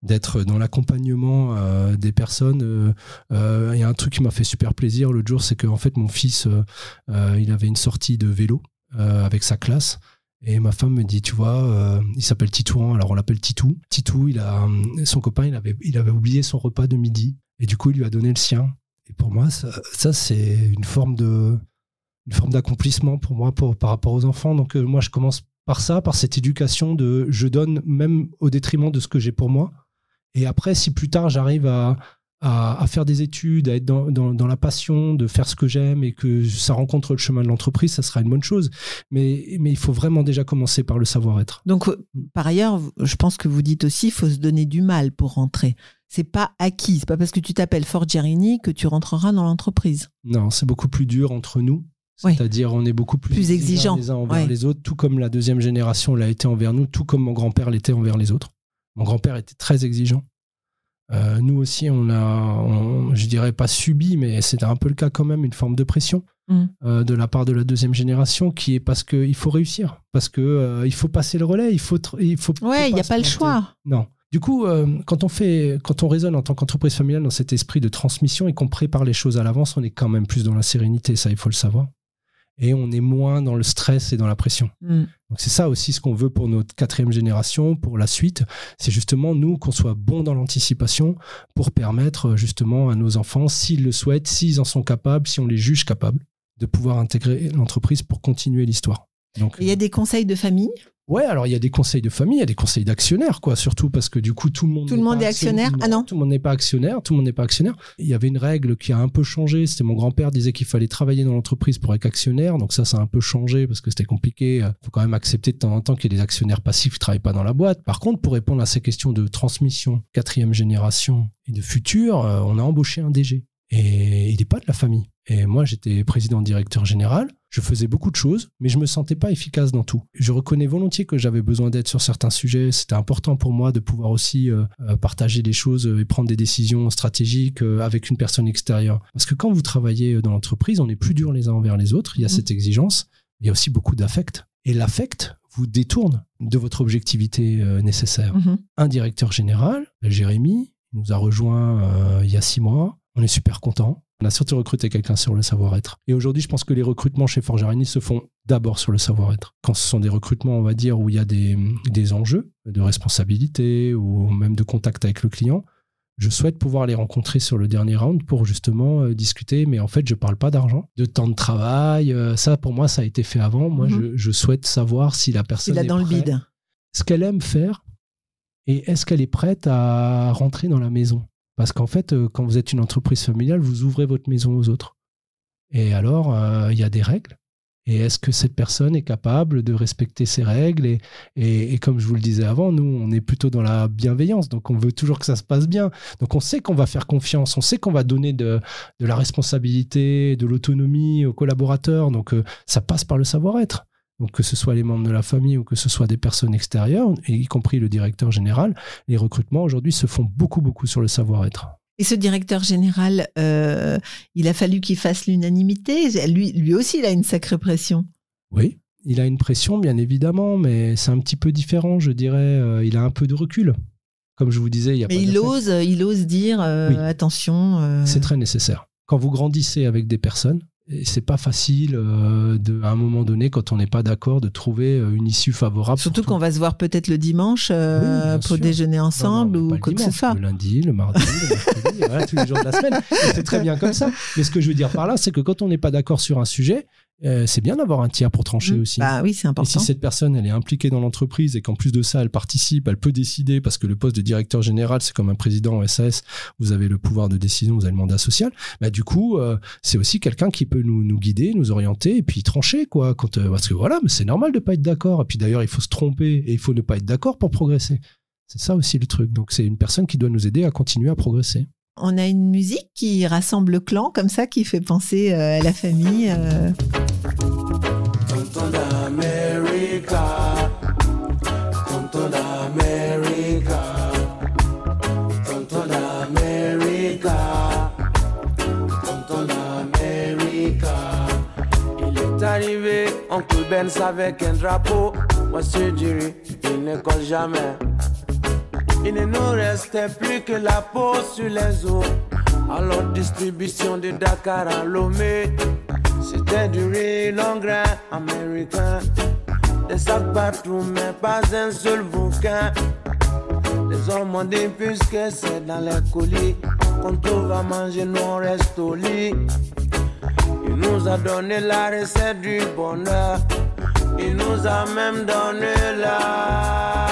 d'être dans l'accompagnement euh, des personnes. Il y a un truc qui m'a fait super plaisir l'autre jour, c'est que en fait mon fils, euh, euh, il avait une sortie de vélo avec sa classe. Et ma femme me dit, tu vois, il s'appelle Titouan, alors on l'appelle Titou. Titou, il a, son copain, il avait, il avait oublié son repas de midi. Et du coup, il lui a donné le sien. Et pour moi, ça, c'est une forme de, une forme d'accomplissement pour moi par rapport aux enfants. Donc moi, je commence par ça, par cette éducation de, je donne même au détriment de ce que j'ai pour moi. Et après, si plus tard j'arrive à, à, à faire des études, à être dans, dans, dans la passion de faire ce que j'aime et que ça rencontre le chemin de l'entreprise, ça sera une bonne chose. Mais, mais il faut vraiment déjà commencer par le savoir-être. Donc, euh, par ailleurs, je pense que vous dites aussi, il faut se donner du mal pour rentrer. C'est pas acquis. C'est pas parce que tu t'appelles Forgerini que tu rentreras dans l'entreprise. Non, c'est beaucoup plus dur entre nous. C'est-à-dire, on est beaucoup plus, Plus exigeants exigeant, les uns envers ouais. les autres, tout comme la deuxième génération l'a été envers nous, tout comme mon grand-père l'était envers les autres. Mon grand-père était très exigeant. Euh, nous aussi, on a, on- je dirais pas subi, mais c'était un peu le cas quand même, une forme de pression Mm. euh, de la part de la deuxième génération, qui est parce qu'il faut réussir, parce que euh, il faut passer le relais, il faut, il faut. Ouais, il n'y a pas le choix. Non. Du coup, quand on fait, quand on raisonne en tant qu'entreprise familiale dans cet esprit de transmission et qu'on prépare les choses à l'avance, on est quand même plus dans la sérénité, ça il faut le savoir, et on est moins dans le stress et dans la pression. Mm. Donc c'est ça aussi ce qu'on veut pour notre quatrième génération, pour la suite. C'est justement nous qu'on soit bons dans l'anticipation pour permettre euh, justement à nos enfants, s'ils le souhaitent, s'ils en sont capables, si on les juge capables, de pouvoir intégrer l'entreprise pour continuer l'histoire. Donc, Il y a des conseils de famille? ouais, alors il y a des conseils de famille, il y a des conseils d'actionnaires, quoi, surtout parce que du coup tout le monde Tout le monde pas est actionnaire? Ah non? tout le monde n'est pas actionnaire, tout le monde n'est pas actionnaire. Il y avait une règle qui a un peu changé. C'était mon grand-père disait qu'il fallait travailler dans l'entreprise pour être actionnaire. Donc ça, ça a un peu changé parce que c'était compliqué. Il faut quand même accepter de temps en temps qu'il y ait des actionnaires passifs qui travaillent pas dans la boîte. Par contre, pour répondre à ces questions de transmission, quatrième génération et de futur, euh, on a embauché un DG. Et il n'est pas de la famille. Et moi, j'étais président directeur général. Je faisais beaucoup de choses, mais je me sentais pas efficace dans tout. Je reconnais volontiers que j'avais besoin d'aide sur certains sujets. C'était important pour moi de pouvoir aussi euh, euh, partager des choses euh, et prendre des décisions stratégiques avec une personne extérieure. Parce que quand vous travaillez dans l'entreprise, on est plus dur les uns envers les autres. Il y a Mhm. cette exigence. Il y a aussi beaucoup d'affect. Et l'affect vous détourne de votre objectivité euh, nécessaire Mhm. un directeur général, Jérémy, nous a rejoint euh, il y a six mois. On est super content. On a surtout recruté quelqu'un sur le savoir-être. Et aujourd'hui, je pense que les recrutements chez Forgerini se font d'abord sur le savoir-être. Quand ce sont des recrutements, on va dire, où il y a des, des enjeux de responsabilité ou même de contact avec le client, je souhaite pouvoir les rencontrer sur le dernier round pour justement euh, discuter. Mais en fait, je parle pas d'argent, de temps de travail. euh, ça, pour moi, ça a été fait avant. Moi, Mhm. je, je souhaite savoir si la personne Il a est dans le bide. ce qu'elle aime faire et est-ce qu'elle est prête à rentrer dans la maison? Parce qu'en fait, euh, quand vous êtes une entreprise familiale, vous ouvrez votre maison aux autres. Et alors, euh, il y a des règles. Et est-ce que cette personne est capable de respecter ces règles et, comme je vous le disais avant, nous, on est plutôt dans la bienveillance. Donc, on veut toujours que ça se passe bien. Donc, on sait qu'on va faire confiance. On sait qu'on va donner de, de la responsabilité, de l'autonomie aux collaborateurs. Donc, euh, ça passe par le savoir-être. Donc que ce soit les membres de la famille ou que ce soit des personnes extérieures, et y compris le directeur général, les recrutements aujourd'hui se font beaucoup, beaucoup sur le savoir-être. Et ce directeur général, euh, il a fallu qu'il fasse l'unanimité? Lui, lui aussi, il a une sacrée pression. Oui, il a une pression, bien évidemment, mais c'est un petit peu différent, je dirais. Euh, il a un peu de recul. Comme je vous disais, il y a Mais pas il ose, il ose dire euh, Oui. attention. euh, C'est très nécessaire. Quand vous grandissez avec des personnes, c'est pas facile euh, de, à un moment donné, quand on n'est pas d'accord, de trouver euh, une issue favorable. Surtout tout. qu'on va se voir peut-être le dimanche euh, Oui, pour sûr. déjeuner Non, non, ensemble ou quoi que ce soit. Le lundi, le mardi, le mercredi, voilà, tous les jours de la semaine. C'est très bien comme ça. Mais ce que je veux dire par là, c'est que quand on n'est pas d'accord sur un sujet, euh, c'est bien d'avoir un tiers pour trancher Mm. aussi. Bah oui, c'est Et important. si cette personne, elle est impliquée dans l'entreprise et qu'en plus de ça, elle participe, elle peut décider, parce que le poste de directeur général, c'est comme un président en SAS, vous avez le pouvoir de décision, vous avez le mandat social, bah, du coup, euh, c'est aussi quelqu'un qui peut nous, nous guider, nous orienter et puis trancher, quoi. Quand, euh, parce que voilà, mais c'est normal de pas être d'accord. Et puis d'ailleurs, il faut se tromper et il faut ne pas être d'accord pour progresser. C'est ça aussi le truc. Donc c'est une personne qui doit nous aider à continuer à progresser. On a une musique qui rassemble le clan comme ça, qui fait penser euh, à la famille. euh. Il est arrivé, oncle Benz avec un drapeau. Moi, c'est il ne colle jamais. Il ne nous restait plus que la peau sur les os. Alors, distribution de Dakar à Lomé. C'était du riz grain américain. Des sacs partout, mais pas un seul bouquin. Les hommes ont dit puisque c'est dans les colis qu'on trouve à manger, nous on reste au lit. Il nous a donné la recette du bonheur. Il nous a même donné la.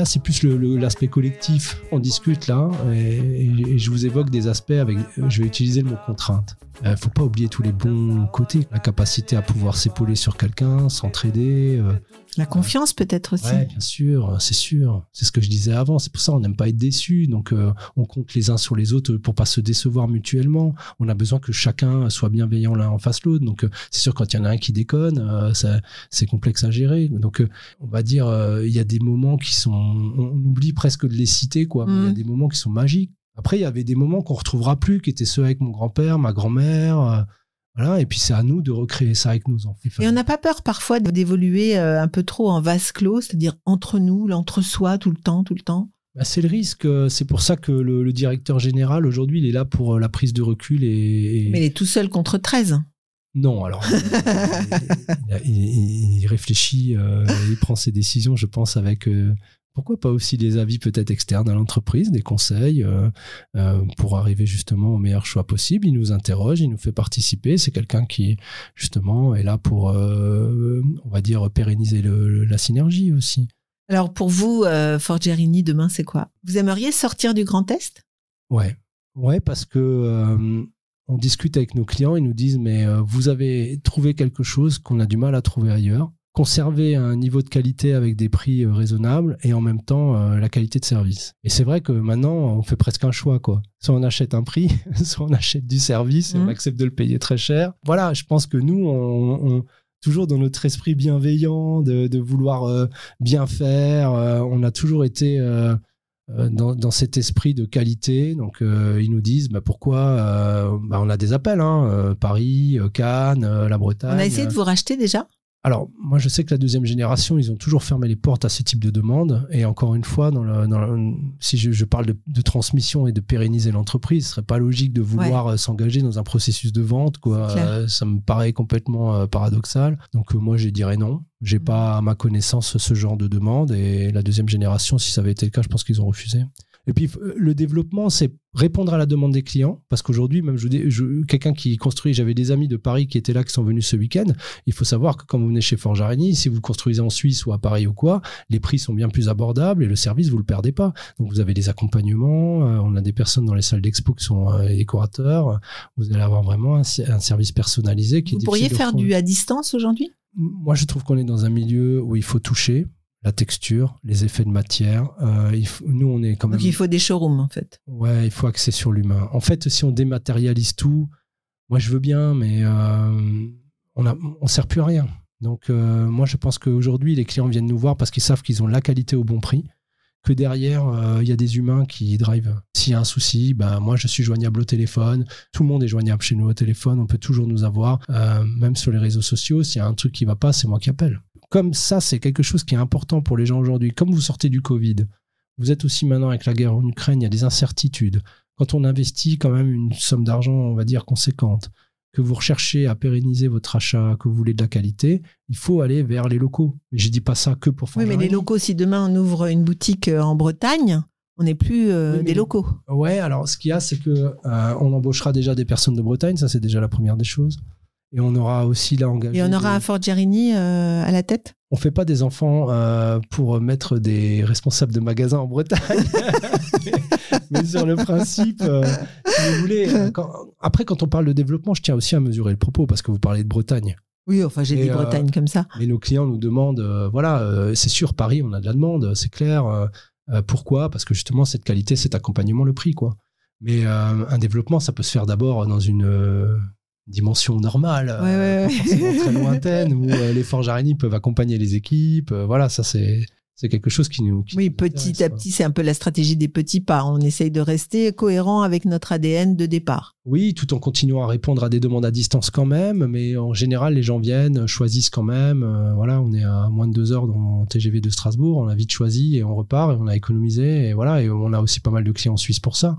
Là, c'est plus l'aspect collectif. On discute là, et, et je vous évoque des aspects avec. Je vais utiliser le mot contrainte. Euh, faut pas oublier tous les bons côtés, la capacité à pouvoir s'épauler sur quelqu'un, s'entraider. euh, La confiance peut-être aussi. Bien sûr, c'est sûr. C'est ce que je disais avant. C'est pour ça on n'aime pas être déçu. Donc euh, on compte les uns sur les autres pour pas se décevoir mutuellement. On a besoin que chacun soit bienveillant l'un en face l'autre. Donc euh, c'est sûr quand il y en a un qui déconne, euh, c'est complexe à gérer. Donc euh, on va dire euh, il y a des moments qui sont, on, oublie presque de les citer quoi. Il y a Mhm. des moments qui sont magiques. Après il y avait des moments qu'on retrouvera plus, qui étaient ceux avec mon grand-père, ma grand-mère. euh, voilà. Et puis c'est à nous de recréer ça avec nos enfants. Et on n'a pas peur parfois d'évoluer euh, un peu trop en vase clos, c'est-à-dire entre nous, l'entre-soi, tout le temps, tout le temps? Bah, c'est le risque. euh, C'est pour ça que le, le directeur général, aujourd'hui, il est là pour la prise de recul et. et- Mais il est tout seul contre 13. Non, alors. il, il- il réfléchit, euh, il prend ses décisions, je pense, avec. euh, pourquoi pas aussi des avis peut-être externes à l'entreprise, des conseils euh, euh, pour arriver justement au meilleur choix possible. Il nous interroge, il nous fait participer. C'est quelqu'un qui justement est là pour, euh, on va dire, pérenniser le- la synergie aussi. Alors pour vous, Forgerini, demain, c'est quoi? Vous aimeriez sortir du Grand Est? Ouais, ouais, parce que on discute avec nos clients, ils nous disent mais vous avez trouvé quelque chose qu'on a du mal à trouver ailleurs. Conserver un niveau de qualité avec des prix euh, raisonnables et en même temps euh, la qualité de service. Et c'est vrai que maintenant on fait presque un choix quoi. Soit on achète un prix, soit on achète du service et on Mhm. accepte de le payer très cher. Voilà, je pense que nous on, on- toujours dans notre esprit bienveillant de, de vouloir euh, bien faire, euh, on a toujours été euh, dans, dans cet esprit de qualité. Donc, ils nous disent bah, pourquoi bah, on a des appels, hein, Paris, Cannes, la Bretagne. On a essayé de vous racheter déjà? Alors, moi, je sais que la deuxième génération, ils ont toujours fermé les portes à ce type de demande. Et encore une fois, dans le, dans le- si je, je parle de, de transmission et de pérenniser l'entreprise, ce serait pas logique de vouloir euh, s'engager dans un processus de vente. Quoi. Euh, ça me paraît complètement euh, paradoxal. Donc, euh, moi, je dirais non. J'ai Mhm. pas, à ma connaissance, ce genre de demande. Et la deuxième génération, si ça avait été le cas, je pense qu'ils ont refusé. Et puis euh, le développement, c'est répondre à la demande des clients, parce qu'aujourd'hui, même je, je- quelqu'un qui construit, j'avais des amis de Paris qui étaient là, qui sont venus ce week-end. Il faut savoir que quand vous venez chez Forge Areny, si vous construisez en Suisse ou à Paris ou quoi, les prix sont bien plus abordables et le service vous le perdez pas. Donc vous avez des accompagnements, euh, on a des personnes dans les salles d'expo qui sont euh, décorateurs. Vous allez avoir vraiment un, un service personnalisé qui Vous est pourriez faire du à distance aujourd'hui? Moi, je trouve qu'on est dans un milieu où il faut toucher la texture, les effets de matière. Euh, il faut- nous, on est quand même. Donc il faut des showrooms en fait. Ouais, il faut axer sur l'humain. En fait, si on dématérialise tout, moi je veux bien, mais euh, on on sert plus à rien. Donc euh, moi je pense qu'aujourd'hui les clients viennent nous voir parce qu'ils savent qu'ils ont la qualité au bon prix. Que derrière il y a des humains qui drivent. S'il y a un souci, ben moi je suis joignable au téléphone. Tout le monde est joignable chez nous au téléphone. On peut toujours nous avoir, même sur les réseaux sociaux. S'il y a un truc qui va pas, c'est moi qui appelle. Comme ça, c'est quelque chose qui est important pour les gens aujourd'hui. Comme vous sortez du Covid, vous êtes aussi maintenant avec la guerre en Ukraine, il y a des incertitudes. Quand on investit quand même une somme d'argent, on va dire conséquente, que vous recherchez à pérenniser votre achat, que vous voulez de la qualité, il faut aller vers les locaux. Mais je dis pas ça que pour Oui, mais les locaux, si demain on ouvre une boutique euh, en Bretagne, on n'est plus euh, Oui, des locaux. Ouais, alors ce qu'il y a, c'est que euh, on embauchera déjà des personnes de Bretagne, ça c'est déjà la première des choses. Et on aura aussi là engagé. Et on aura des- un Forgerini euh, à la tête? On fait pas des enfants euh, pour mettre des responsables de magasins en Bretagne. Mais sur le principe, euh, si vous voulez. euh, quand- après, quand on parle de développement, je tiens aussi à mesurer le propos parce que vous parlez de Bretagne. Oui, enfin j'ai Et, dit euh, Bretagne comme ça. Mais nos clients nous demandent, voilà, c'est sûr, Paris, on a de la demande, c'est clair. pourquoi? Parce que justement, cette qualité, cet accompagnement, le prix, quoi. Mais un développement, ça peut se faire d'abord dans une dimension normale, euh, Ouais, ouais. forcément très lointaine, où euh, les forges araignées peuvent accompagner les équipes. euh, voilà, ça, c'est c'est quelque chose qui nous. qui Oui, nous petit à quoi. petit, c'est un peu la stratégie des petits pas. On essaye de rester cohérent avec notre ADN de départ. Oui, tout en continuant à répondre à des demandes à distance quand même, mais en général, les gens viennent, choisissent quand même. euh, voilà, on est à moins de deux heures dans TGV de Strasbourg, on a vite choisi et on repart et on a économisé. Et voilà, et on a aussi pas mal de clients suisses pour ça,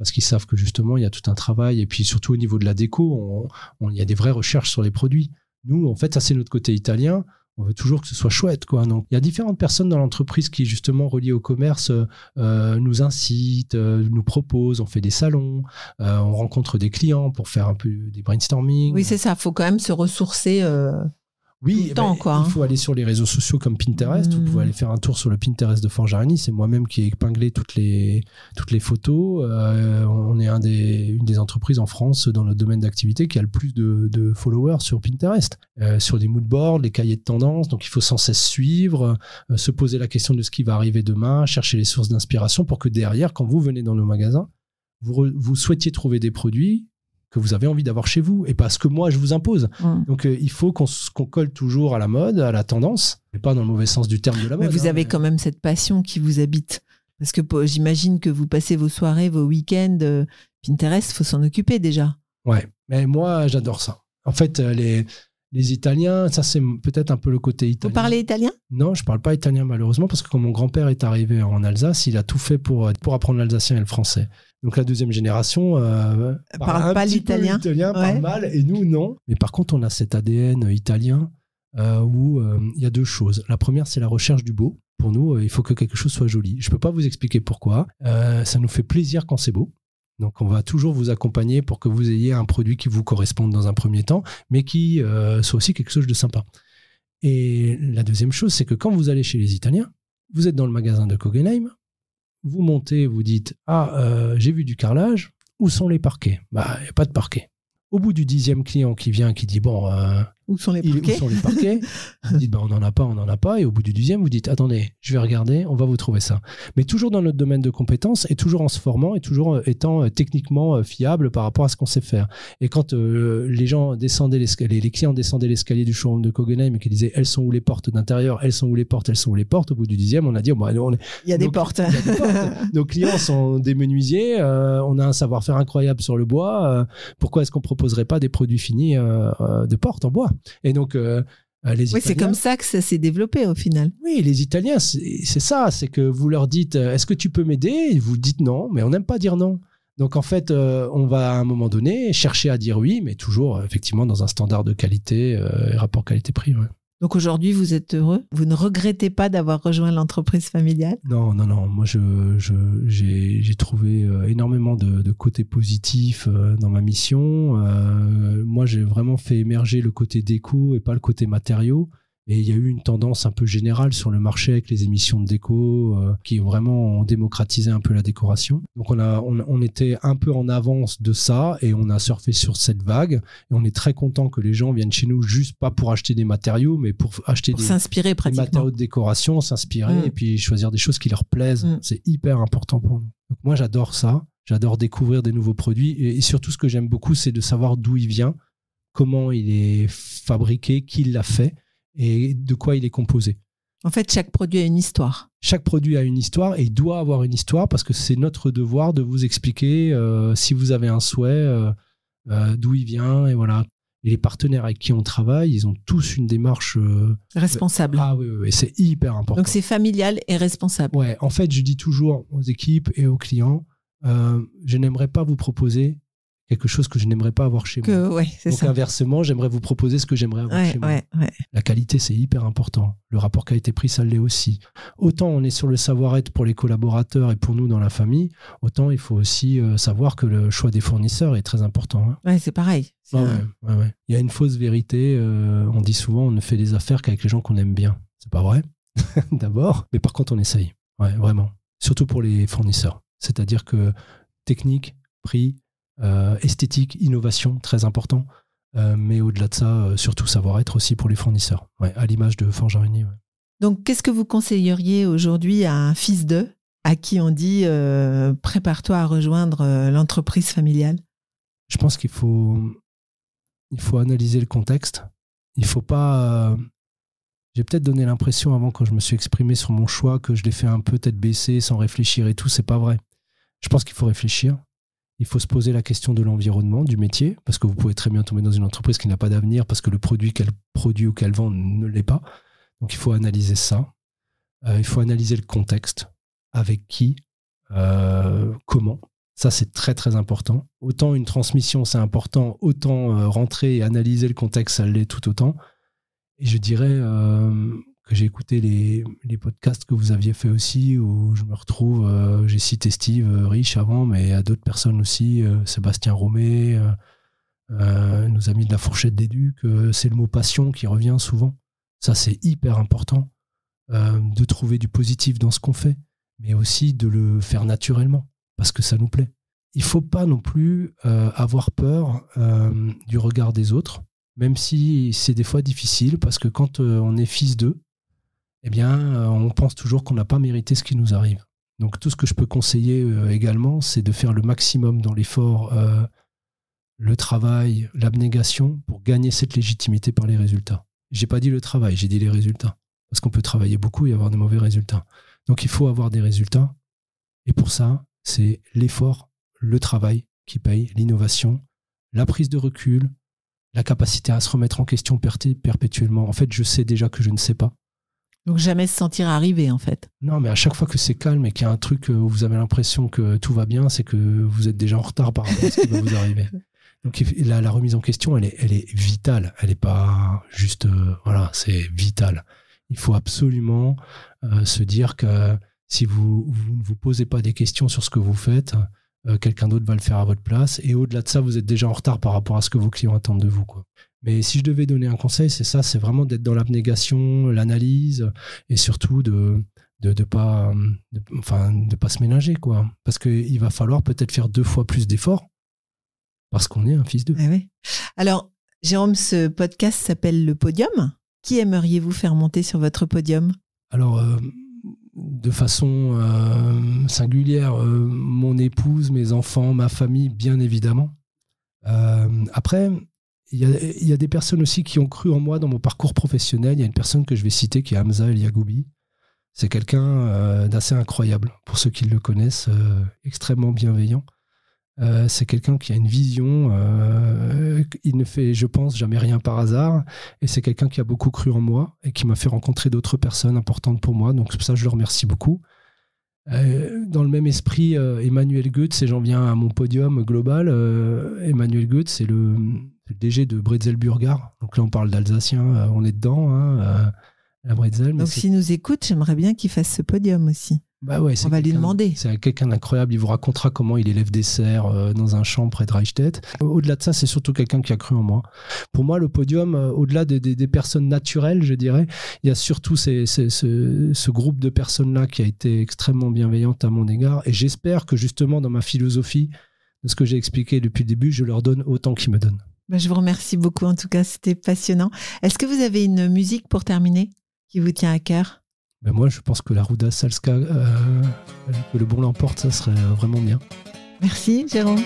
parce qu'ils savent que justement, il y a tout un travail. Et puis surtout au niveau de la déco, on- il y a des vraies recherches sur les produits. Nous, en fait, ça c'est notre côté italien. On veut toujours que ce soit chouette, quoi. Donc, il y a différentes personnes dans l'entreprise qui, justement, reliées au commerce, euh, nous incitent, euh, nous proposent. On fait des salons, euh, on rencontre des clients pour faire un peu des brainstorming. Oui, c'est ça. Il faut quand même se ressourcer. Oui, le temps, ben, quoi, hein. il faut aller sur les réseaux sociaux comme Pinterest. Vous pouvez aller faire un tour sur le Pinterest de Forgerini. C'est moi-même qui ai épinglé toutes les, toutes les photos. Euh, on est un des, une des entreprises en France dans notre domaine d'activité qui a le plus de, de followers sur Pinterest. Euh, sur des moodboards, les cahiers de tendance. Donc il faut sans cesse suivre, euh, se poser la question de ce qui va arriver demain, chercher les sources d'inspiration pour que derrière, quand vous venez dans nos magasins, vous souhaitiez trouver des produits que vous avez envie d'avoir chez vous et pas ce que moi je vous impose. Mm. Donc euh, il faut qu'on qu'on colle toujours à la mode, à la tendance, mais pas dans le mauvais sens du terme de la Mais mode. vous hein, avez quand même cette passion qui vous habite. Parce que j'imagine que vous passez vos soirées, vos week-ends. euh, Pinterest, faut s'en occuper déjà. Ouais, mais moi j'adore ça. En fait, euh, les, les Italiens, ça c'est peut-être un peu le côté Vous italien. parlez italien? Non, je parle pas italien malheureusement parce que quand mon grand-père est arrivé en Alsace, il a tout fait pour, euh, pour apprendre l'alsacien et le français. Donc la deuxième génération euh, Parle un pas l'italien. l'italien, Ouais. parle mal et nous non. Mais par contre, on a cet ADN italien euh, où euh, il y a deux choses. La première, c'est la recherche du beau. Pour nous, il faut que quelque chose soit joli. Je peux pas vous expliquer pourquoi. Ça nous fait plaisir quand c'est beau. Donc on va toujours vous accompagner pour que vous ayez un produit qui vous corresponde dans un premier temps, mais qui euh, soit aussi quelque chose de sympa. Et la deuxième chose, c'est que quand vous allez chez les Italiens, vous êtes dans le magasin de Kogenheim, vous montez, vous dites Ah, euh, j'ai vu du carrelage, où sont les parquets? Bah, il n'y a pas de parquet. Au bout du dixième client qui vient, qui dit Bon, euh, Où sont les il- où parquets sont les parquets Vous dites bah, On n'en a pas, on n'en a pas. Et au bout du dixième, vous dites Attendez, je vais regarder, on va vous trouver ça. Mais toujours dans notre domaine de compétences et toujours en se formant et toujours euh, étant euh, techniquement euh, fiable par rapport à ce qu'on sait faire. Et quand euh, les gens descendaient l'escalier, les clients descendaient l'escalier du showroom de Kogenheim et qui disaient Elles sont où les portes d'intérieur Elles sont où les portes Elles sont où les portes Au bout du dixième, on a dit oh, bah, on est- Il y a des portes. a des portes. Nos clients sont des menuisiers, euh, on a un savoir-faire incroyable sur le bois. euh, pourquoi est-ce qu'on proposerait pas des produits finis de porte en bois? Et donc, euh, euh, les Oui, c'est comme ça que ça s'est développé au final. Oui, les Italiens, c'est ça. C'est que vous leur dites euh, Est-ce que tu peux m'aider? Et Vous dites non, mais on n'aime pas dire non. Donc en fait, euh, on va à un moment donné chercher à dire oui, mais toujours effectivement dans un standard de qualité euh, et rapport qualité-prix. ouais. Donc aujourd'hui, vous êtes heureux Vous ne regrettez pas d'avoir rejoint l'entreprise familiale? Non, non, non. Moi, je, j'ai trouvé euh, énormément de, de côtés positifs euh, dans ma mission. Euh, moi, j'ai vraiment fait émerger le côté déco et pas le côté matériaux. Et il y a eu une tendance un peu générale sur le marché avec les émissions de déco euh, qui vraiment ont démocratisé un peu la décoration. Donc on, a, on, on était un peu en avance de ça et on a surfé sur cette vague. Et on est très content que les gens viennent chez nous juste pas pour acheter des matériaux, mais pour acheter Pour des, matériaux de décoration, s'inspirer Mm. et puis choisir des choses qui leur plaisent. Mm. C'est hyper important pour nous. Donc moi, j'adore ça. J'adore découvrir des nouveaux produits. Et, et surtout, ce que j'aime beaucoup, c'est de savoir d'où il vient, comment il est fabriqué, qui l'a fait et de quoi il est composé. En fait, chaque produit a une histoire. Chaque produit a une histoire et doit avoir une histoire parce que c'est notre devoir de vous expliquer euh, si vous avez un souhait, euh, euh, d'où il vient et voilà. Et les partenaires avec qui on travaille, ils ont tous une démarche. Responsable. ah oui, oui, oui, c'est hyper important. Donc c'est familial et responsable. Ouais, en fait, je dis toujours aux équipes et aux clients, je n'aimerais pas vous proposer quelque chose que je n'aimerais pas avoir chez moi. Ouais, Donc ça. inversement, j'aimerais vous proposer ce que j'aimerais avoir Ouais, chez moi. ouais. La qualité, c'est hyper important. Le rapport qualité-prix, ça l'est aussi. Autant on est sur le savoir-être pour les collaborateurs et pour nous dans la famille, autant il faut aussi euh, savoir que le choix des fournisseurs est très important. hein. C'est pareil. Un- ouais. Il y a une fausse vérité. euh, on dit souvent, on ne fait des affaires qu'avec les gens qu'on aime bien. C'est pas vrai, d'abord. Mais par contre, on essaye. Vraiment. Surtout pour les fournisseurs. C'est-à-dire que technique, prix, esthétique, innovation, très important. Euh, mais au-delà de ça, euh, surtout savoir-être aussi pour les fournisseurs. Ouais, à l'image de Forge Araignée, ouais. Donc, qu'est-ce que vous conseilleriez aujourd'hui à un fils d'eux à qui on dit euh, prépare-toi à rejoindre euh, l'entreprise familiale? Je pense qu'il faut, il faut analyser le contexte. Il faut pas. euh, J'ai peut-être donné l'impression avant quand je me suis exprimé sur mon choix que je l'ai fait un peu tête baissée, sans réfléchir et tout. C'est pas vrai. Je pense qu'il faut réfléchir. Il faut se poser la question de l'environnement, du métier, parce que vous pouvez très bien tomber dans une entreprise qui n'a pas d'avenir parce que le produit qu'elle produit ou qu'elle vend ne l'est pas. Donc il faut analyser ça. Euh, il faut analyser le contexte, avec qui, euh, comment? Ça, c'est très très important. Autant une transmission, c'est important, autant euh, rentrer et analyser le contexte, ça l'est tout autant. Et je dirais j'ai écouté les, les podcasts que vous aviez fait aussi, où je me retrouve, euh, j'ai cité Steve euh, Rich avant, mais a d'autres personnes aussi, euh, Sébastien Romé, nos amis de la fourchette d'éduc, euh, c'est le mot passion qui revient souvent. Ça, c'est hyper important de trouver du positif dans ce qu'on fait, mais aussi de le faire naturellement, parce que ça nous plaît. Il faut pas non plus avoir peur du regard des autres, même si c'est des fois difficile, parce que quand on est fils d'eux, eh bien, euh, on pense toujours qu'on n'a pas mérité ce qui nous arrive. Donc tout ce que je peux conseiller euh, également, c'est de faire le maximum dans l'effort, euh, le travail, l'abnégation pour gagner cette légitimité par les résultats. J'ai pas dit le travail, j'ai dit les résultats. Parce qu'on peut travailler beaucoup et avoir de mauvais résultats. Donc il faut avoir des résultats. Et pour ça, c'est l'effort, le travail qui paye, l'innovation, la prise de recul, la capacité à se remettre en question perpétuellement. En fait, je sais déjà que je ne sais pas. Donc jamais se sentir arrivé en fait. Non, mais à chaque fois que c'est calme et qu'il y a un truc où vous avez l'impression que tout va bien, c'est que vous êtes déjà en retard par rapport à ce qui va vous arriver. Donc la, la remise en question, elle est, elle est vitale. Elle n'est pas juste, euh, voilà, c'est vital. Il faut absolument euh, se dire que si vous, vous ne vous posez pas des questions sur ce que vous faites, euh, quelqu'un d'autre va le faire à votre place. Et au-delà de ça, vous êtes déjà en retard par rapport à ce que vos clients attendent de vous. Quoi. Mais si je devais donner un conseil, c'est ça, c'est vraiment d'être dans l'abnégation, l'analyse, et surtout de de de pas de, enfin de pas se ménager quoi parce que il va falloir peut-être faire deux fois plus d'efforts parce qu'on est un fils d'eux Ah ouais. Alors, Jérôme, ce podcast s'appelle Le Podium. Qui aimeriez-vous faire monter sur votre podium? Alors euh, de façon euh, singulière euh, mon épouse mes enfants ma famille bien évidemment Euh, après il y, a, des personnes aussi qui ont cru en moi dans mon parcours professionnel il y a une personne que je vais citer qui est Hamza El Yagoubi c'est quelqu'un euh, d'assez incroyable pour ceux qui le connaissent euh, extrêmement bienveillant Euh, c'est quelqu'un qui a une vision. il ne fait, je pense, jamais rien par hasard. Et c'est quelqu'un qui a beaucoup cru en moi et qui m'a fait rencontrer d'autres personnes importantes pour moi. Donc, pour ça, je le remercie beaucoup. Dans le même esprit, Emmanuel Goethe, et j'en viens à mon podium global. Emmanuel Goethe, c'est le, le DG de Bretzel Burgar. Donc là, on parle d'Alsacien, euh, on est dedans, hein, euh, la Bretzel. Donc s'il nous écoute, j'aimerais bien qu'il fasse ce podium aussi. bah ouais, On va lui demander. C'est quelqu'un d'incroyable. Il vous racontera comment il élève des cerfs euh, dans un champ près de Reichstätt. Au-delà de ça, c'est surtout quelqu'un qui a cru en moi. Pour moi, le podium, euh, au-delà des, des- des personnes naturelles, je dirais, il y a surtout ces- ces- ce, ce groupe de personnes-là qui a été extrêmement bienveillante à mon égard. Et j'espère que justement, dans ma philosophie, de ce que j'ai expliqué depuis le début, je leur donne autant qu'ils me donnent. Ben, je vous remercie beaucoup. En tout cas, c'était passionnant. Est-ce que vous avez une musique pour terminer qui vous tient à cœur? Ben moi, je pense que la Ruda Salska, euh, que le bon l'emporte, ça serait euh, vraiment bien. Merci, Jérôme.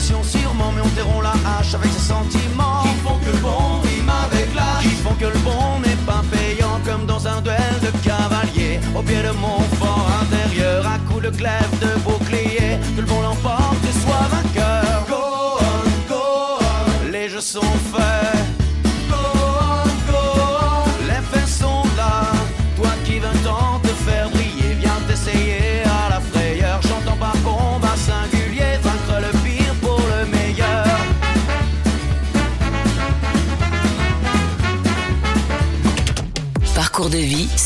Sûrement, mais on terront la hache avec ses sentiments. Qui font que le bon rime avec l'âge. Qui font que le bon n'est pas payant comme dans un duel de cavalier. Au pied de mon fort intérieur, à coups de glaive, de bouclier.